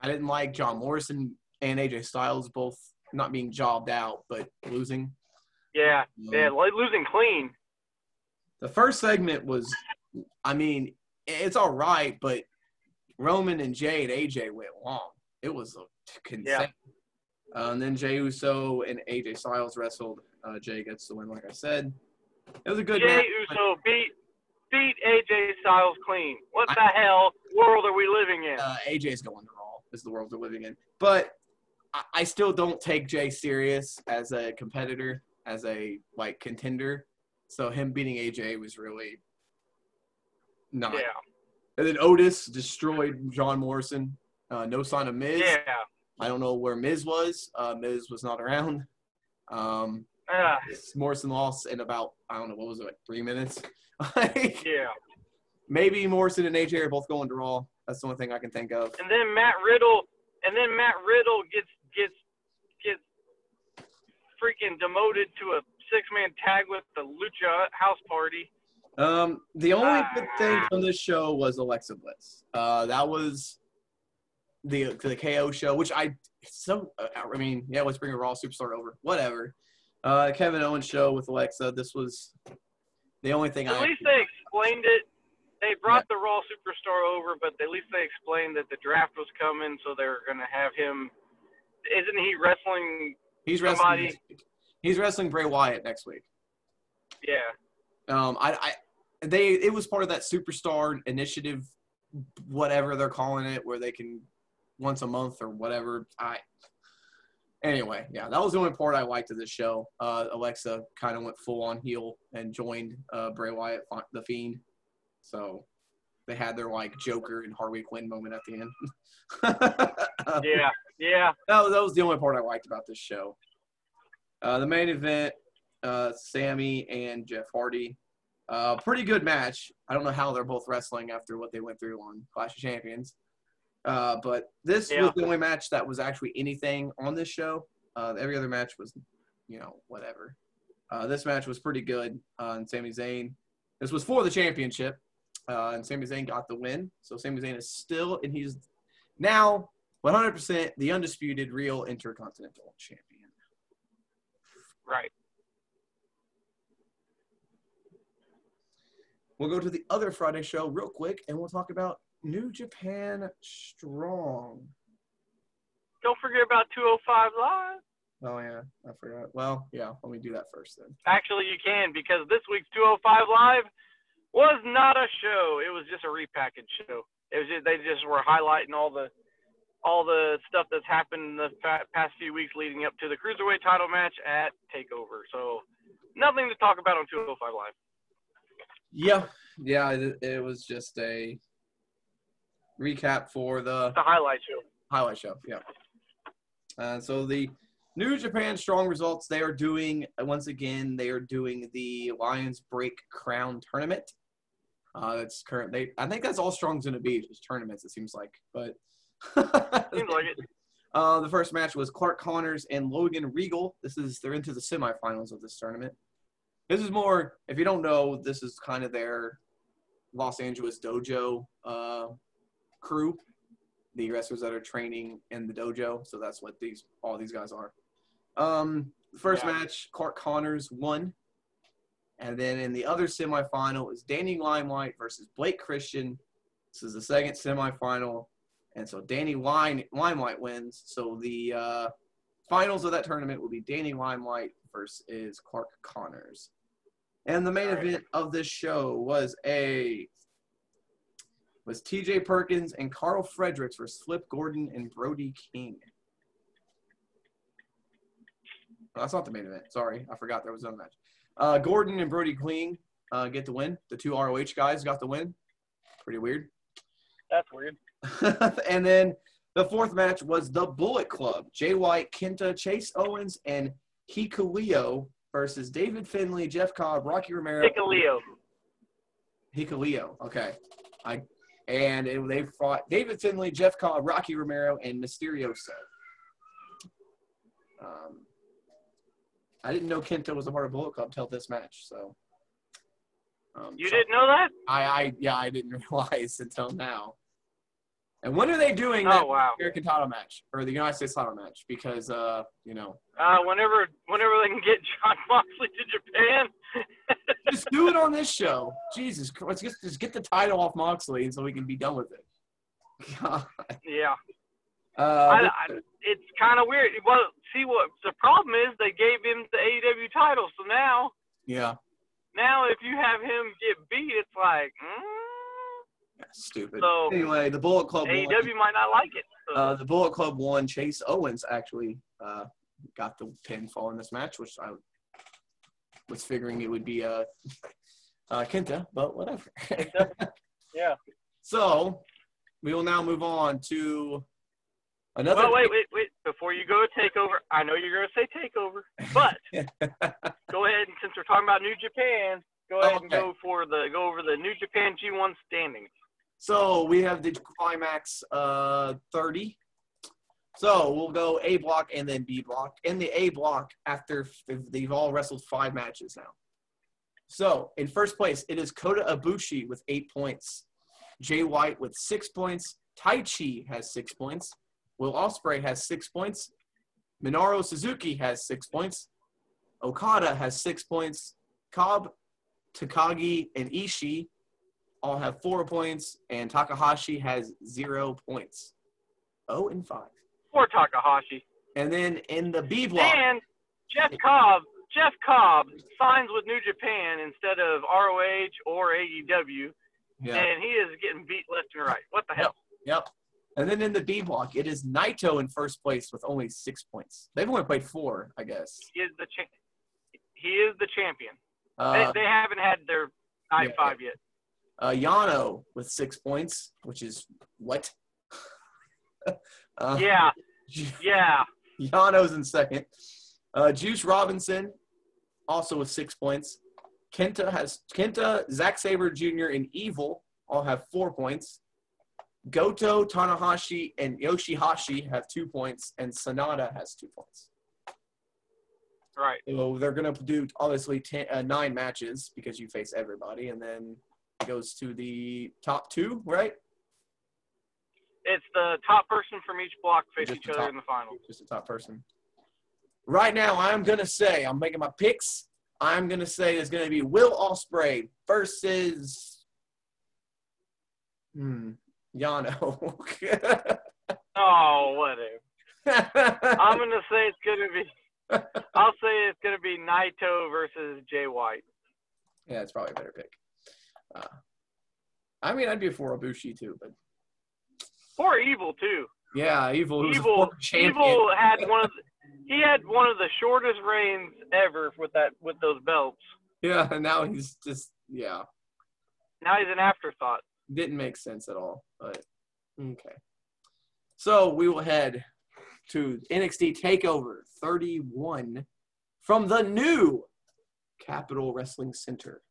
A: I didn't like John Morrison and AJ Styles both not being jobbed out, but losing.
B: Yeah,
A: Um,
B: yeah, losing clean.
A: The first segment was I mean, it's all right, but Roman and Jay and AJ went long. It was a consent.
B: Yeah.
A: Uh, and then Jey Uso and AJ Styles wrestled. Uh, Jay gets the win, like I said. It was a good
B: Jay
A: match.
B: Uso beat beat AJ Styles clean. What
A: I-
B: the hell world are we living in?
A: Uh, AJ's going to Raw. Is the world we're living in. But I, I still don't take Jay serious as a competitor, as a like contender. So him beating AJ was really not.
B: yeah,
A: And then Otis destroyed John Morrison. Uh, no sign of Miz.
B: yeah.
A: I don't know where Miz was. Uh, Miz was not around. Um,
B: Uh,
A: Morrison lost in about I don't know what was it like three minutes. (laughs) Like,
B: yeah.
A: Maybe Morrison and AJ are both going to Raw. That's the only thing I can think of.
B: And then Matt Riddle, and then Matt Riddle gets gets gets freaking demoted to a six man tag with the Lucha House Party.
A: Um, the only good thing from this show was Alexa Bliss. Uh, that was the the KO show, which I so uh, I mean, yeah, let's bring a Raw superstar over. Whatever. Uh, Kevin Owens show with Alexa. This was the only thing
B: At
A: I.
B: least they explained it. They brought the Raw Superstar over, but at least they explained that the draft was coming, so they're gonna have him. Isn't he wrestling?
A: He's wrestling.
B: somebody-
A: Next. He's wrestling Bray Wyatt next week.
B: Yeah,
A: Um, I, I, they, it was part of that superstar initiative, whatever they're calling it, where they can once a month or whatever. I, anyway, yeah, that was the only part I liked of this show. Uh, Alexa kind of went full on heel and joined uh, Bray Wyatt, the Fiend. So they had their like Joker and Harley Quinn moment at the end. (laughs)
B: yeah, yeah.
A: that was, that was the only part I liked about this show. Uh, the main event, uh, Sami and Jeff Hardy. Uh, pretty good match. I don't know how they're both wrestling after what they went through on Clash of Champions. Uh, but this
B: Yeah.
A: was the only match that was actually anything on this show. Uh, every other match was, you know, whatever. Uh, this match was pretty good. And Sami Zayn, this was for the championship. Uh, and Sami Zayn got the win. So Sami Zayn is still, and he's now 100% the undisputed real intercontinental champion.
B: Right.
A: We'll go to the other Friday show real quick and we'll talk about New Japan Strong.
B: Don't forget about 205 Live.
A: Oh, yeah, I forgot. Well, yeah, let me do that first then.
B: Actually, you can because this week's 205 Live was not a show. It was just a repackaged show. It was just they just were highlighting all the all the stuff that's happened in the past few weeks leading up to the cruiserweight title match at Takeover. So nothing to talk about on 205 Live.
A: Yeah, yeah, it, it was just a recap for the
B: The highlight show.
A: highlight show. Yeah. Uh, so the New Japan Strong results they are doing once again. They are doing the Lions Break Crown tournament. Uh, that's current. They I think that's all Strong's gonna be just tournaments. It seems like, but (laughs)
B: Seems like it.
A: Uh, the first match was Clark Connors and Logan Riegel. This is they're into the semifinals of this tournament. This is more, if you don't know, this is kind of their Los Angeles dojo uh, crew, the wrestlers that are training in the dojo. So that's what these all these guys are. Um, first
B: Yeah.
A: match, Clark Connors won, and then in the other semifinal is Danny Limelight versus Blake Christian. This is the second semifinal. And so Danny Lime, Limelight wins. So the uh, finals of that tournament will be Danny Limelight versus Clark Connors. And the main
B: All right.
A: event of this show was a was T.J. Perkins and Karl Fredericks versus Flip Gordon and Brody King. Oh, that's not the main event. Sorry, I forgot there was another match. Uh, Gordon and Brody King uh, get the win. The two ROH guys got the win. Pretty weird.
B: That's weird. (laughs)
A: and then the fourth match was the Bullet Club. Jay White, Kenta, Chase Owens, and Hikuleo versus David Finlay, Jeff Cobb, Rocky Romero.
B: Pick a Leo.
A: Hikuleo. Okay. I and it, they fought David Finlay, Jeff Cobb, Rocky Romero, and Misterioso. Um, I didn't know Kenta was a part of Bullet Club till this match, so. Um,
B: You
A: so-
B: didn't know that?
A: I, I yeah, I didn't (laughs) realize until now. And when are they doing
B: Oh
A: that
B: wow.
A: American title match or the United States title match? Because uh, you know,
B: Uh, whenever whenever they can get Jon (laughs) Moxley to Japan. (laughs)
A: just do it on this show. Jesus Christ, let's just, just get the title off Moxley and so we can be done with it. God. (laughs)
B: Yeah.
A: Uh,
B: I, I, it's kind of weird. Well, see what the problem is? They gave him the AEW title, so now,
A: yeah,
B: now if you have him get beat, it's like, mm,
A: stupid.
B: So-
A: anyway, the Bullet Club. won.
B: AEW might not like it. So,
A: Uh, the Bullet Club won. Chase Owens actually uh, got the pinfall in this match, which I was figuring it would be uh, (laughs) uh, Kenta, but whatever. (laughs)
B: yeah.
A: so we will now move on to another.
B: Well, wait, wait, wait. Before you go to takeover, I know you're going to say takeover, but (laughs) go ahead and since we're talking about New Japan, go ahead and
A: Okay.
B: go for the go over the New Japan G1 standings.
A: So we have the climax uh, 30. So we'll go A block and then B block. In the A block, after they've all wrestled five matches now. So in first place, it is Kota Ibushi with eight points. Jay White with six points. Taichi has six points. Will Ospreay has six points. Minoru Suzuki has six points. Okada has six points. Cobb, Takagi, and Ishii all have four points, and Takahashi has zero points. Oh and five.
B: Poor Takahashi.
A: And then in the B block,
B: And Jeff Cobb, Jeff Cobb signs with New Japan instead of ROH or AEW,
A: yeah,
B: and he is getting beat left and right. What the hell?
A: yep. And then in the B block, it is Naito in first place with only six points. They've only played four, I guess.
B: He is the cha- he is the champion.
A: Uh,
B: they, they haven't had their night
A: yeah.
B: five yet.
A: Uh, Yano with six points, which is what? (laughs) uh,
B: Yeah, (laughs) yeah.
A: Yano's in second. Uh, Juice Robinson also with six points. Kenta has Kenta, Zack Sabre Jr. and Evil all have four points. Goto, Tanahashi, and Yoshihashi have two points, and Sanada has two points.
B: Right.
A: So they're gonna do obviously ten, uh, nine matches because you face everybody, and then goes to the top two, right?
B: It's the top person from each block face
A: Just
B: each other
A: top.
B: in the final.
A: Just the top person. Right now, I'm gonna say I'm making my picks. I'm gonna say it's gonna be Will Ospreay versus hmm, Yano. (laughs)
B: Oh, whatever. I'm gonna say it's gonna be. I'll say it's gonna be Naito versus Jay White.
A: yeah, it's probably a better pick. Uh, I mean, I'd be for Ibushi too, but
B: Or Evil too.
A: yeah, Evil.
B: Evil,
A: champion.
B: Evil had one of. The, he had one of the shortest reigns ever with that with those belts.
A: Yeah, and (laughs) now he's just yeah,
B: Now he's an afterthought.
A: didn't make sense at all. But okay, so we will head to NXT Takeover 31 from the new Capitol Wrestling Center.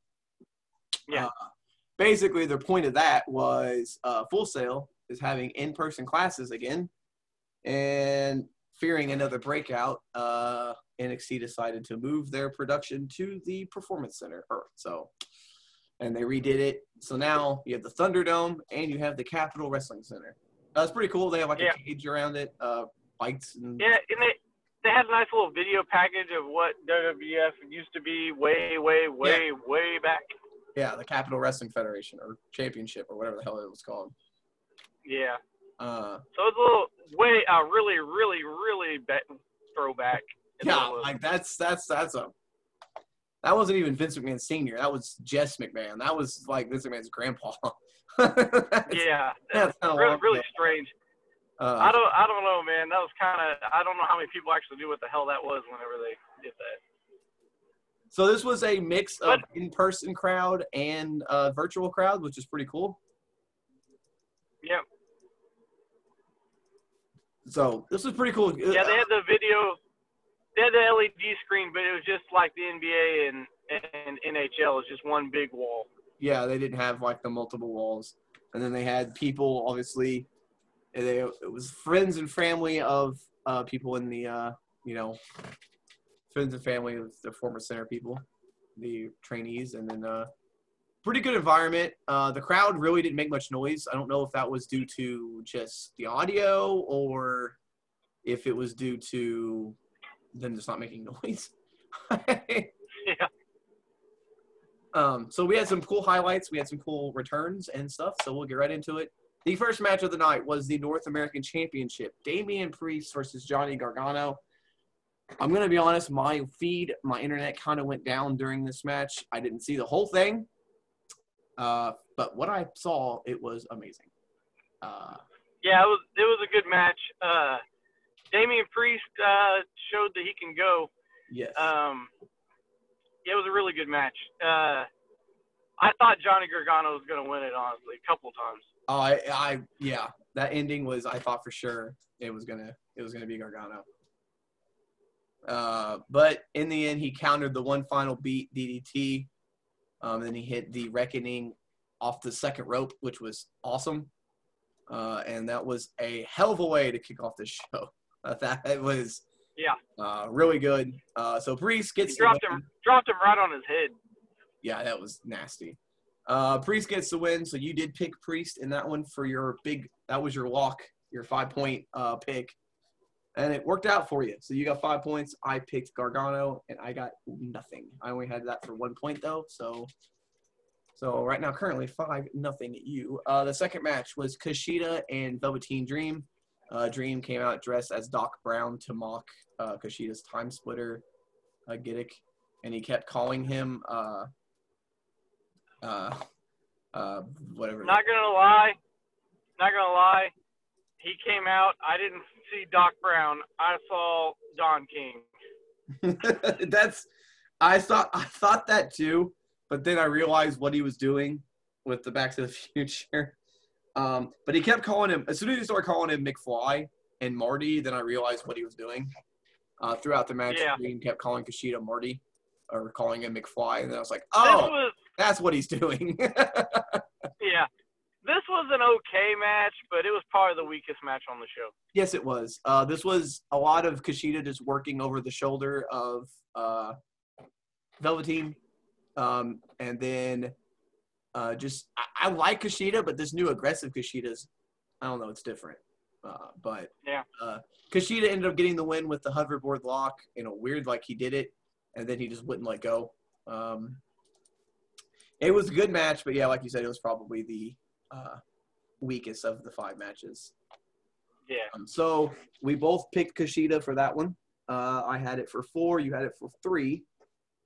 B: Yeah.
A: Uh, basically, the point of that was uh, Full Sail is having in-person classes again, and fearing another breakout, uh, NXT decided to move their production to the Performance Center. So, and they redid it. So now you have the Thunderdome and you have the Capitol Wrestling Center. Uh, it's pretty cool. They have like
B: Yeah.
A: a cage around it, uh, lights and
B: Yeah, and they they had a nice little video package of what WWF used to be way, way, way, way back.
A: Yeah, the Capitol Wrestling Federation or Championship or whatever the hell it was called.
B: Yeah.
A: Uh,
B: So it's a little way, uh, really, really, really ba- throwback.
A: yeah, like that's that's that's a that wasn't even Vince McMahon Senior. That was Jess McMahon. That was like Vince McMahon's grandpa. (laughs) That's-
B: yeah,
A: that's kinda
B: really, really strange.
A: Uh,
B: I don't, I don't know, man. That was kind of, I don't know how many people actually knew what the hell that was whenever they did that.
A: So this was a mix of in-person crowd and uh, virtual crowd, which is pretty cool.
B: Yeah.
A: So this was pretty cool.
B: Yeah, they had the video, they had the LED screen, but it was just like the NBA and and NHL. It's just one big wall.
A: yeah, they didn't have like the multiple walls, and then they had people obviously. They, it was friends and family of uh, people in the uh, you know friends and family of the former center people, the trainees, and then uh, pretty good environment. Uh, the crowd really didn't make much noise. I don't know if that was due to just the audio or if it was due to them just not making (laughs) noise.
B: Yeah.
A: Um, so we had some cool highlights. We had some cool returns and stuff. So we'll get right into it. The first match of the night was the North American Championship. Damian Priest versus Johnny Gargano. I'm gonna be honest. My feed, my internet kind of went down during this match. I didn't see the whole thing, uh, but what I saw, it was amazing. Uh,
B: Yeah, it was it was a good match. Uh, Damian Priest uh, showed that he can go.
A: yes.
B: Um, yeah, it was a really good match. Uh, I thought Johnny Gargano was going to win it, honestly, a couple times.
A: Oh, I, I, yeah, that ending was. I thought for sure it was gonna, it was gonna be Gargano. Uh, but in the end, he countered the one final beat DDT. Um, then he hit the Reckoning off the second rope, which was awesome. Uh, and that was a hell of a way to kick off the (laughs) show. Uh, that it was,
B: Yeah.
A: uh, really good. Uh, so Priest
B: He
A: gets the
B: dropped
A: win.
B: him, dropped him right on his head.
A: Yeah, that was nasty. Uh, Priest gets the win, so you did pick Priest in that one for your big. That was your lock, your five point uh, pick, and it worked out for you. So you got five points. I picked Gargano, and I got nothing. I only had that for one point though. So, so right now currently five nothing. You. Uh, the second match was Kushida and Velveteen Dream. Uh, Dream came out dressed as Doc Brown to mock uh, Kushida's time splitter, uh, Giddick, and he kept calling him. Uh, uh, uh, whatever.
B: Not gonna lie, not gonna lie. He came out. I didn't see Doc Brown. I saw Don King. (laughs)
A: That's I thought I thought that too, but then I realized what he was doing with the Back to the Future. Um, but he kept calling him as soon as he started calling him McFly and Marty, then I realized what he was doing. Uh, throughout the match,
B: Yeah.
A: Green kept calling Kushida Marty or calling him McFly, and then I was like, "Oh,
B: was
A: that's what he's doing." (laughs)
B: yeah. This was an okay match, but it was probably the weakest match on the show.
A: Yes, it was. Uh, this was a lot of Kushida just working over the shoulder of uh, Velveteen, um, and then uh, just I, I like Kushida, but this new aggressive Kushida's, I don't know, it's different. Uh, but
B: Yeah.
A: uh, Kushida ended up getting the win with the hoverboard lock in a weird like he did it, and then he just wouldn't let go. Um, it was a good match, but yeah, like you said, it was probably the uh, weakest of the five matches.
B: Yeah.
A: Um, so we both picked Kushida for that one. Uh, I had it for four. You had it for three.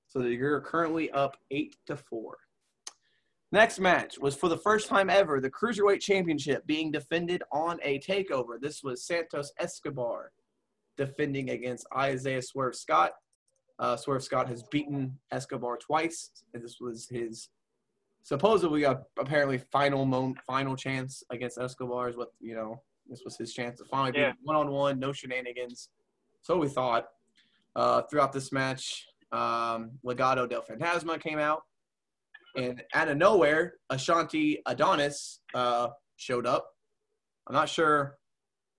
A: So you're currently up eight to four. Next match was for the first time ever the Cruiserweight Championship being defended on a takeover. This was Santos Escobar defending against Isaiah Swerve Scott. Uh, Swerve Scott has beaten Escobar twice, and this was his supposedly a apparently final moment, final chance against Escobar is what you know. This was his chance to finally
B: Yeah.
A: be one on one, no shenanigans. So we thought. Uh, throughout this match, um, Legado del Fantasma came out, and out of nowhere, Ashante Adonis uh, showed up. I'm not sure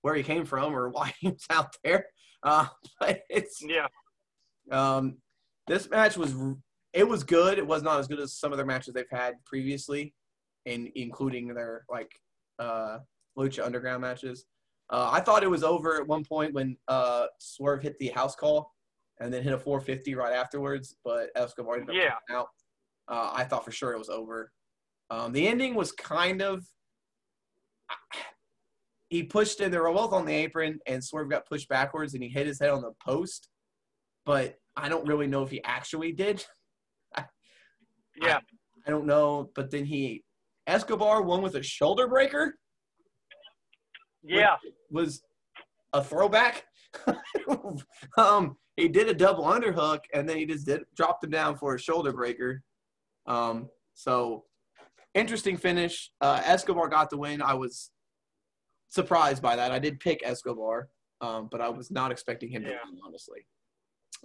A: where he came from or (laughs) why he was out there, uh, (laughs) but it's
B: Yeah.
A: um, this match was it was good. It was not as good as some of their matches they've had previously, in including their like uh, Lucha Underground matches. Uh, I thought it was over at one point when uh, Swerve hit the house call and then hit a 450 right afterwards, but Escobar ended up
B: Yeah.
A: out. Uh, I thought for sure it was over. Um, the ending was kind of. (sighs) He pushed in. They were both on the apron, and Swerve got pushed backwards, and he hit his head on the post. But I don't really know if he actually did. (laughs)
B: Yeah.
A: I don't know. But then he Escobar won with a shoulder breaker.
B: Yeah.
A: was a throwback. (laughs) um, he did a double underhook and then he just did dropped him down for a shoulder breaker. Um, so interesting finish. Uh, Escobar got the win. I was surprised by that. I did pick Escobar, um, but I was not expecting him to win, honestly.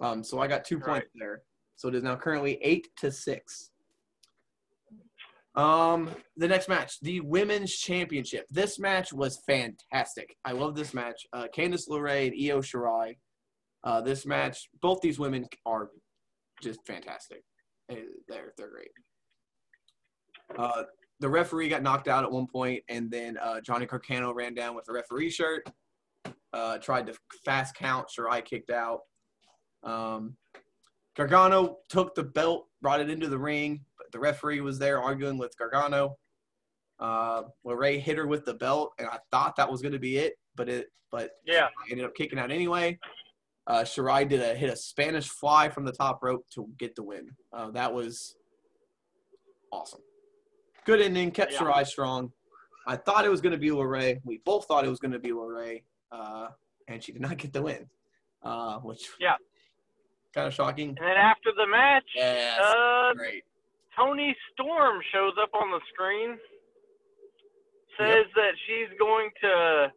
A: Um, so I got two
B: Right.
A: points there. So it is now currently eight to six. Um, the next match, the women's championship. This match was fantastic. I love this match. Uh, Candice LeRae and Io Shirai. Uh, this match, both these women are just fantastic. Uh, They're they're great. Uh, the referee got knocked out at one point, and then uh, Johnny Gargano ran down with the referee shirt. Uh, tried to fast count. Shirai kicked out. Um, Gargano took the belt, brought it into the ring, the referee was there arguing with Gargano. Uh, hit her with the belt, and I thought that was going to be it, but it but
B: Yeah.
A: I ended up kicking out anyway. Uh, Shirai did a hit a Spanish fly from the top rope to get the win. Uh, that was awesome. Good ending, kept
B: Yeah.
A: Shirai strong. I thought it was going to be Ray. We both thought it was going to be Ray, uh, and she did not get the win, uh, which
B: Yeah.
A: kind of shocking.
B: And then after the match,
A: Yes,
B: uh,
A: great.
B: Toni Storm shows up on the screen, says that she's going to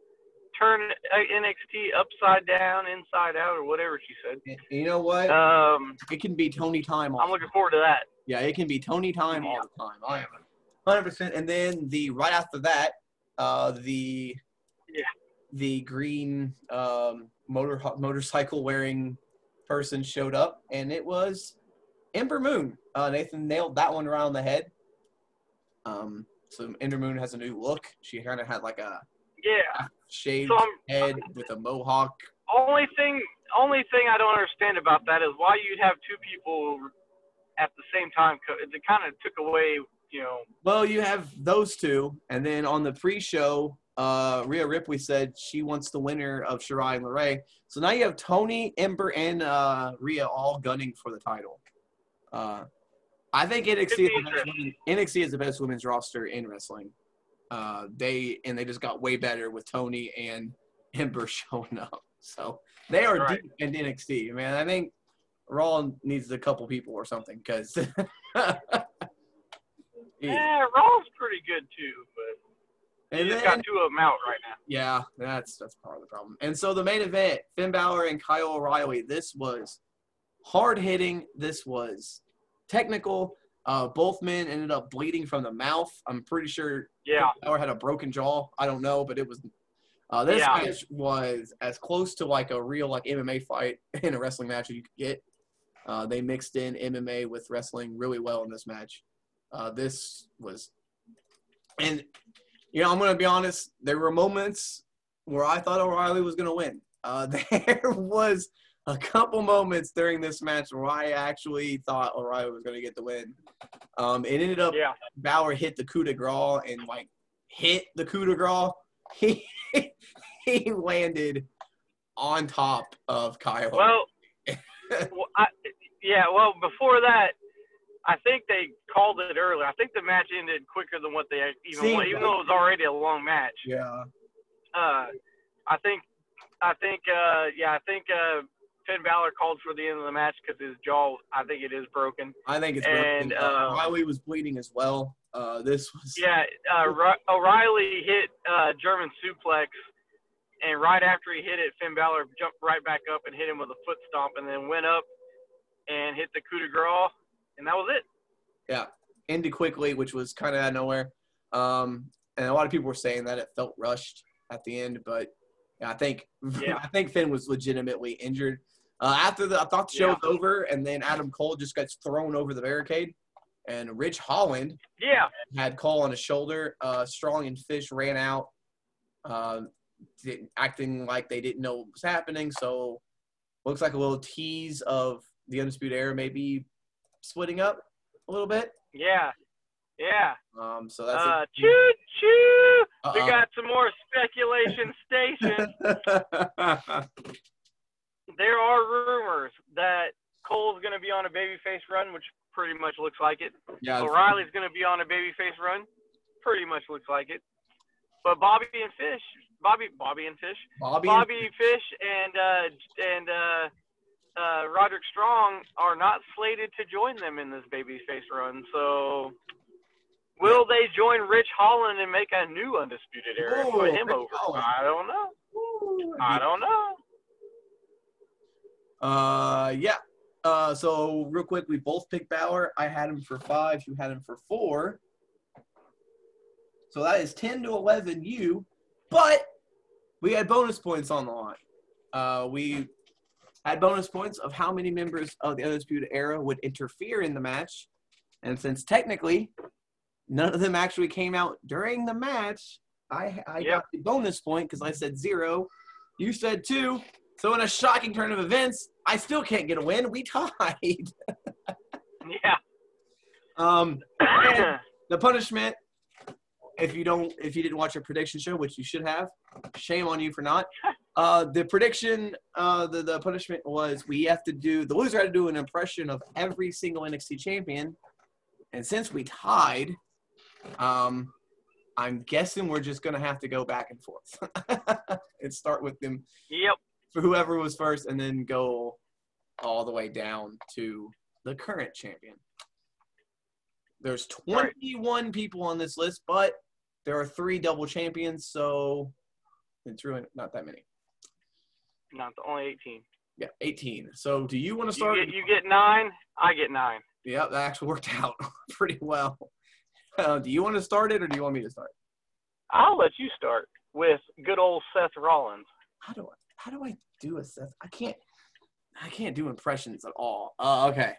B: turn uh, NXT upside down, inside out, or whatever she said.
A: And You know what?
B: Um,
A: it can be Toni time. all
B: I'm looking forward to that.
A: Yeah, it can be Tony time all the time. I am hundred percent. And then the right after that, uh, the
B: Yeah.
A: the green um, motor motorcycle wearing person showed up, and it was Ember Moon. Uh, Nathan nailed that one around the head. Um, so Ember Moon has a new look. She kind of had like a
B: Yeah.
A: shaved
B: So
A: head with a mohawk.
B: only thing, only thing I don't understand about that is why you'd have two people at the same time. It kind of took away, you know.
A: Well, you have those two, and then on the pre-show, uh, Rhea Ripley said she wants the winner of Shirai and LeRae. So now you have Toni, Ember, and uh, Rhea all gunning for the title. Uh, I think NXT is, the best women, NXT is the best women's roster in wrestling. Uh, they and they just got way better with Toni and Ember (laughs) showing up. So they are
B: Right.
A: deep in NXT, man. I think Raw needs a couple people or something because. (laughs)
B: Yeah, Raw's pretty good too, but you just got two of them out right now.
A: yeah, that's that's part of the problem. And so the main event, Finn Balor and Kyle O'Reilly. This was hard hitting. This was technical. Uh, both men ended up bleeding from the mouth. I'm pretty sure
B: Yeah,
A: Balor had a broken jaw. I don't know, but it was. Uh, this
B: Yeah.
A: match was as close to like a real like MMA fight (laughs) in a wrestling match as you could get. Uh, they mixed in MMA with wrestling really well in this match. Uh, this was, and you know, I'm gonna be honest. There were moments where I thought O'Reilly was gonna win. Uh, (laughs) there was a couple moments during this match where I actually thought O'Reilly was gonna get the win. Um, it ended up
B: yeah.
A: Bauer hit the coup de grace and like hit the coup de grace. (laughs) He he landed on top of Kyle.
B: Well, (laughs) well, I, yeah. Well, before that, I think they called it earlier. I think the match ended quicker than what they even wanted, even though it was already a long match.
A: yeah,
B: Uh, I think, I think, uh, yeah, I think uh, Finn Balor called for the end of the match because his jaw, I think it is broken.
A: I think it's
B: And,
A: broken. Uh,
B: uh,
A: O'Reilly was bleeding as well. Uh, this was
B: Yeah, uh, (laughs) O'Reilly hit uh, German suplex, and right after he hit it, Finn Balor jumped right back up and hit him with a foot stomp, and then went up and hit the coup de grace, and that was it.
A: yeah ended quickly, which was kind of out of nowhere. Um, and a lot of people were saying that it felt rushed at the end, but I think (laughs)
B: Yeah.
A: I think Finn was legitimately injured. Uh, after the, I thought the show
B: Yeah.
A: was over, and then Adam Cole just gets thrown over the barricade, and Rich Holland
B: Yeah,
A: had Cole on his shoulder. Uh, Strong and Fish ran out, uh, acting like they didn't know what was happening. So looks like a little tease of the Undisputed Era maybe splitting up a little bit.
B: yeah, yeah.
A: Um, so that's
B: Uh, choo choo. We got some more speculation (laughs) station. (laughs) There are rumors that Cole's going to be on a babyface run, which pretty much looks like it.
A: yeah,
B: O'Reilly's going to be on a babyface run. Pretty much looks like it. But Bobby and Fish, Bobby, Bobby and Fish,
A: Bobby.
B: Bobby Fish and uh, and uh, uh, Roderick Strong are not slated to join them in this babyface run. So, will they join Rich Holland and make a new undisputed era and put him
A: Rich
B: over?
A: Holland.
B: I don't know. I don't know.
A: Uh, yeah. Uh, so real quick, we both picked Bauer. I had him for five. You had him for four. So that is ten to eleven. You, but we had bonus points on the line. Uh, we had bonus points of how many members of the Undisputed Era would interfere in the match, and since technically none of them actually came out during the match, I I
B: Yep.
A: got the bonus point because I said zero. You said two. So in a shocking turn of events, I still can't get a win. We tied. (laughs)
B: Yeah.
A: Um, the punishment, if you don't, if you didn't watch your prediction show, which you should have, shame on you for not. (laughs) Uh, the prediction, uh, the the punishment was we have to do the loser had to do an impression of every single NXT champion, and since we tied, um, I'm guessing we're just gonna have to go back and forth (laughs) and start with them
B: yep.
A: For whoever was first, and then go all the way down to the current champion. There's 21 people on this list, but there are three double champions, so it's really not that many.
B: Not the only 18.
A: Yeah, 18. So do you want to
B: You
A: start?
B: get, you get nine. I get nine.
A: yeah, that actually worked out (laughs) pretty well. Uh, do you want to start it, or do you want me to start?
B: I'll let you start with good old Seth Rollins.
A: How do I? How do I do a Seth? I can't. I can't do impressions at all. Uh, okay.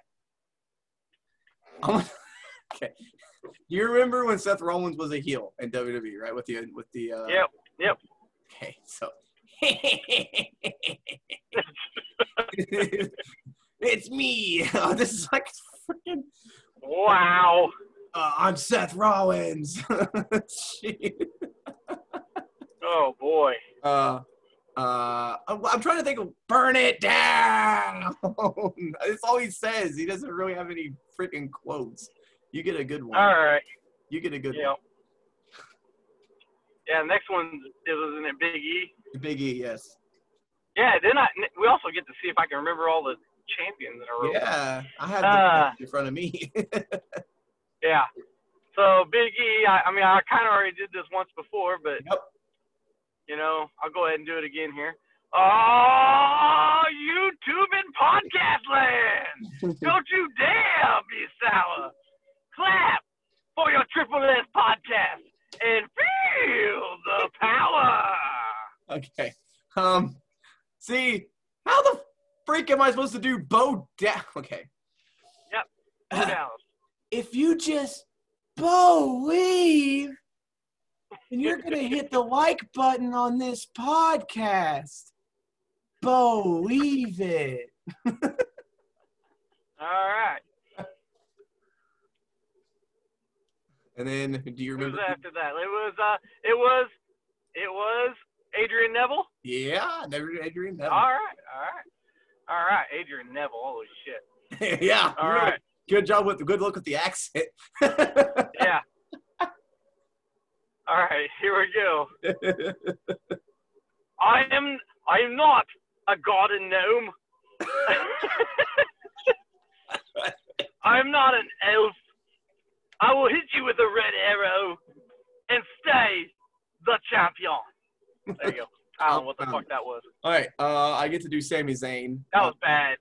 A: I'm, (laughs) okay. You remember when Seth Rollins was a heel in WWE, right? With the with the. Uh,
B: Yep. Yep.
A: Okay, so. (laughs) it's me. Oh, this is like freaking.
B: Wow.
A: Uh, I'm Seth Rollins. (laughs)
B: Oh boy.
A: uh, uh, I'm, I'm trying to think of burn it down. (laughs) That's all he says. He doesn't really have any freaking quotes. You get a good one.
B: All right.
A: You get a good
B: one. Yeah. Next one is isn't it Big E?
A: Big E, yes.
B: Yeah. Then I we also get to see if I can remember all the champions in a row.
A: Yeah, I have
B: Uh,
A: in front of me. (laughs)
B: Yeah. So Big E, I, I mean, I kind of already did this once before, but
A: Yep.
B: You know, I'll go ahead and do it again here. Oh, YouTube and podcast land! (laughs) Don't you dare be sour. Clap for your Triple S podcast and feel the power.
A: okay. Um, see, how the freak am I supposed to do bow down? (laughs) Okay.
B: Yep. Dallas.
A: if you just believe, and you're gonna hit the like button on this podcast. Believe it. (laughs)
B: All right.
A: And then, do you
B: Who's
A: remember?
B: after that? It was uh, it was, it was Adrian Neville.
A: Yeah, never Adrian. Neville.
B: All right, all right, all right. Adrian Neville. Holy shit. (laughs)
A: yeah.
B: All right.
A: Good job with the good look with the accent. (laughs)
B: Yeah. All right. Here we go. (laughs) I am. I am not a garden gnome. (laughs) I am not an elf. I will hit you with a red arrow and stay the champion. There you go. I don't know what the fuck that was.
A: All right, uh, I get to do Sami Zayn.
B: That was bad.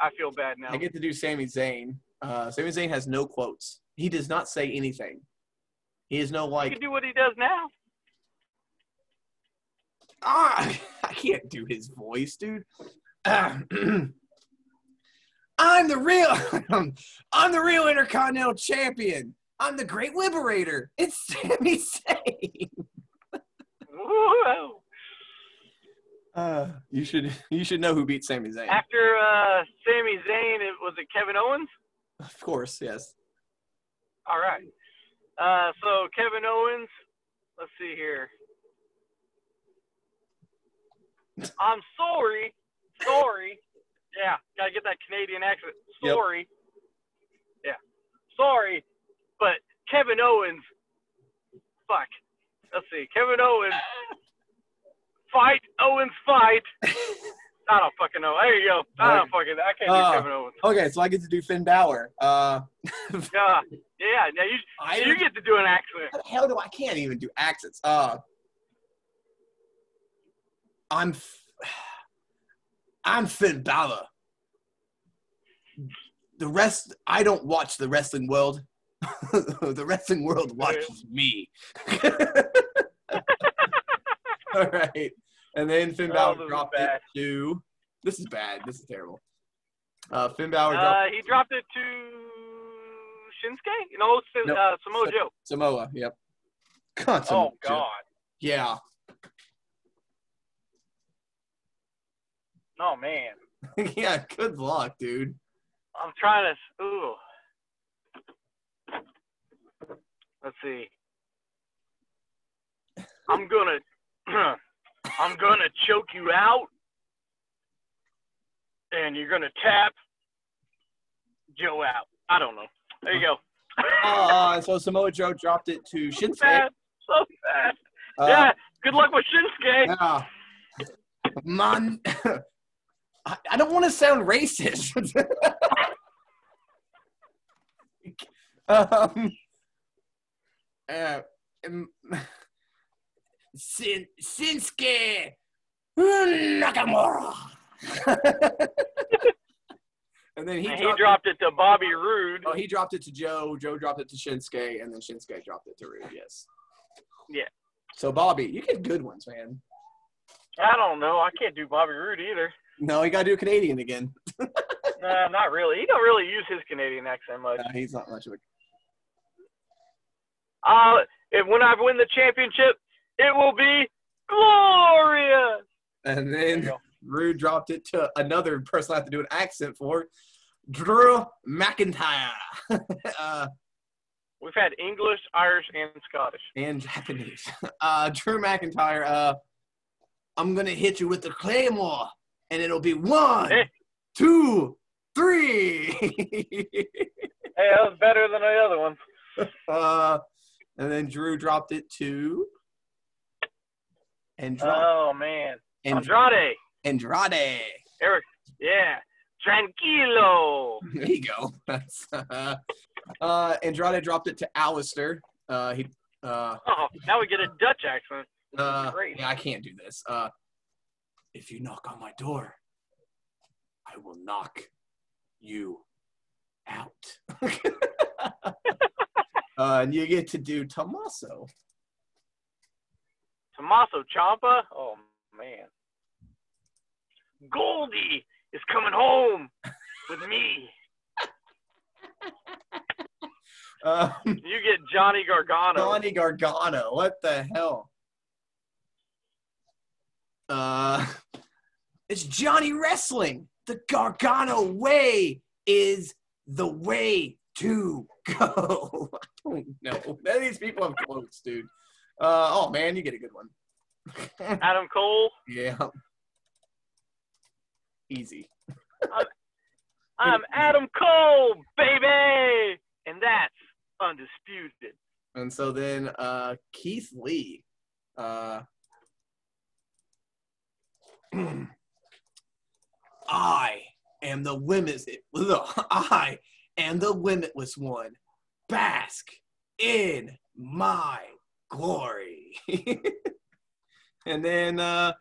B: I feel bad now.
A: I get to do Sami Zayn. Uh, Sami Zayn has no quotes. He does not say anything. He has no
B: You
A: like.
B: can do what he does now.
A: Ah, (laughs) I can't do his voice, dude. Ah, (clears throat) I'm the real. (laughs) I'm the real Intercontinental Champion. I'm the Great Liberator. It's Sami Zayn. Uh, you should you should know who beat Sami Zayn.
B: After uh, Sami Zayn, it was it Kevin Owens?
A: Of course, yes.
B: All right. Uh, so Kevin Owens. Let's see here. I'm sorry. Sorry. Yeah, gotta get that Canadian accent.
A: Yep.
B: Sorry. Yeah. Sorry, but Kevin Owens. Fuck. Let's see. Kevin Owens. Fight Owens fight. (laughs) I don't fucking know. There you go. I don't fucking. I can't
A: Uh,
B: do Kevin Owens.
A: Okay, so I get to do Finn Balor. Uh,
B: Yeah. Yeah. Now you (laughs)
A: I
B: you get to do an accent.
A: How the hell do I can't even do accents? Uh, I'm (sighs) I'm Finn Balor. The rest, I don't watch the wrestling world. (laughs) the wrestling world watches me. (laughs) All right, and then Finn
B: Oh,
A: Balor
B: is
A: dropped it to. This is bad. This is terrible. Uh, Finn Balor
B: Uh,
A: dropped
B: he dropped it to Shinsuke. You know, Sin-
A: Nope.
B: uh, Samoa Joe.
A: Samoa. Yep. God,
B: Oh
A: Samoa Joe.
B: God.
A: Yeah.
B: Oh man. (laughs)
A: yeah. Good luck, dude.
B: I'm trying to. Ooh. let's see. I'm gonna, (clears throat) I'm gonna choke you out, and you're gonna tap Joe out. I don't know. There you go.
A: Uh, (laughs) so Samoa Joe dropped it to Shinsuke.
B: fast, so fast.
A: Uh,
B: yeah. Good luck with Shinsuke.
A: Yeah. Man, (laughs) I, I don't want to sound racist. (laughs) um, uh, um, Sin, Shinsuke Nakamura. (laughs) and then he,
B: And he
A: dropped,
B: dropped it to Bobby Roode.
A: Oh, he dropped it to Joe. Joe dropped it to Shinsuke, and then Shinsuke dropped it to Roode. Yes.
B: Yeah.
A: So Bobby, you get good ones, man.
B: I don't know. I can't do Bobby Roode either.
A: No, you got to do Canadian again. (laughs)
B: Nah, not really. He don't really use his Canadian accent much.
A: Uh, he's not much of a.
B: Uh, if when I win the championship, it will be glorious.
A: And then
B: go.
A: Roode dropped it to another person I have to do an accent for, Drew McIntyre, (laughs) uh,
B: We've had English, Irish, and Scottish.
A: and Japanese. (laughs) Uh, Drew McIntyre. Uh, I'm gonna hit you with the claymore, and it'll be one,
B: Eh.
A: two, three.
B: Hey, that was better than the other one. (laughs)
A: uh, and then Drew dropped it to. And
B: Oh man, Andrade,
A: Andrade.
B: Eric, yeah, tranquilo. (laughs)
A: There you go. That's uh, uh, Andrade dropped it to Aleister. Uh, he uh,
B: Oh, now we get a Dutch accent.
A: Uh,
B: great.
A: yeah, I can't do this. Uh, if you knock on my door, I will knock you out. (laughs) uh, and you get to do Tommaso.
B: Tommaso Ciampa. Oh man, Goldie is coming home with me. (laughs)
A: Um,
B: You get Johnny Gargano.
A: Johnny Gargano. What the hell? Uh, it's Johnny Wrestling. The Gargano way is the way to go. (laughs) I don't know. None of these people have quotes, dude. Uh, oh man, you get a good one. (laughs)
B: Adam Cole.
A: yeah. Easy.
B: I'm (laughs) Adam Cole, baby, and that's undisputed.
A: And so then uh, Keith Lee. Uh, (clears throat) I am the limitless. (laughs) I am the limitless one. Bask in my glory. (laughs) and then uh,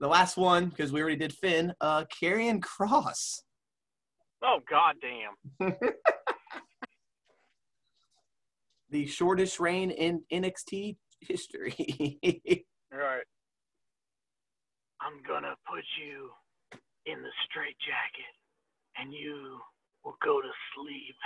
A: the last one, because we already did Finn, uh, Karrion Kross.
B: Oh goddamn. (laughs)
A: The shortest reign in NXT history. (laughs)
B: All right. I'm gonna put you in the straight jacket, and you will go to sleep.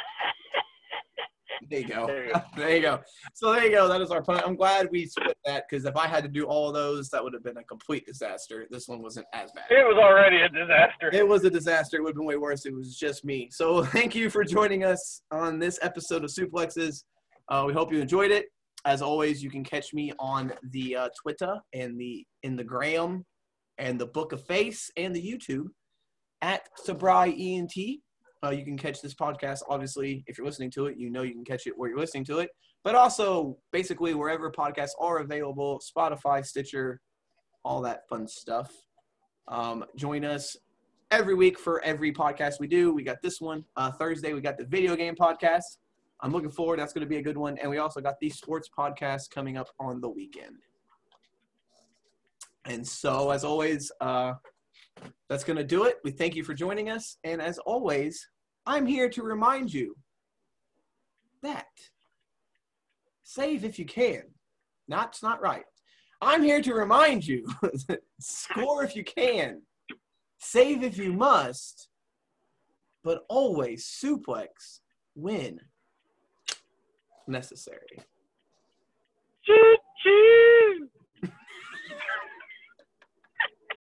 A: There you go.
B: There you go. (laughs)
A: there you go. So there you go. That is our plan. I'm glad we split that because if I had to do all of those, that would have been a complete disaster. This one wasn't as bad.
B: it was already a disaster.
A: It was a disaster. It would have been way worse. It was just me. So (laughs) thank you for joining us on this episode of Suplexes. Uh, we hope you enjoyed it. As always, you can catch me on the uh, Twitter and the in the Gram and the Book of Face and the YouTube at Sabri ENT. Uh, you can catch this podcast, obviously, if you're listening to it, you know you can catch it where you're listening to it, but also basically wherever podcasts are available Spotify, Stitcher, all that fun stuff. Um, join us every week for every podcast we do. We got this one. Uh, Thursday, we got the video game podcast. I'm looking forward. That's going to be a good one. And we also got the sports podcast coming up on the weekend. And so, as always, uh, that's going to do it. We thank you for joining us. And as always, I'm here to remind you that save if you can. That's not right. I'm here to remind you (laughs) score if you can, save if you must, but always suplex when necessary.
B: Choo choo.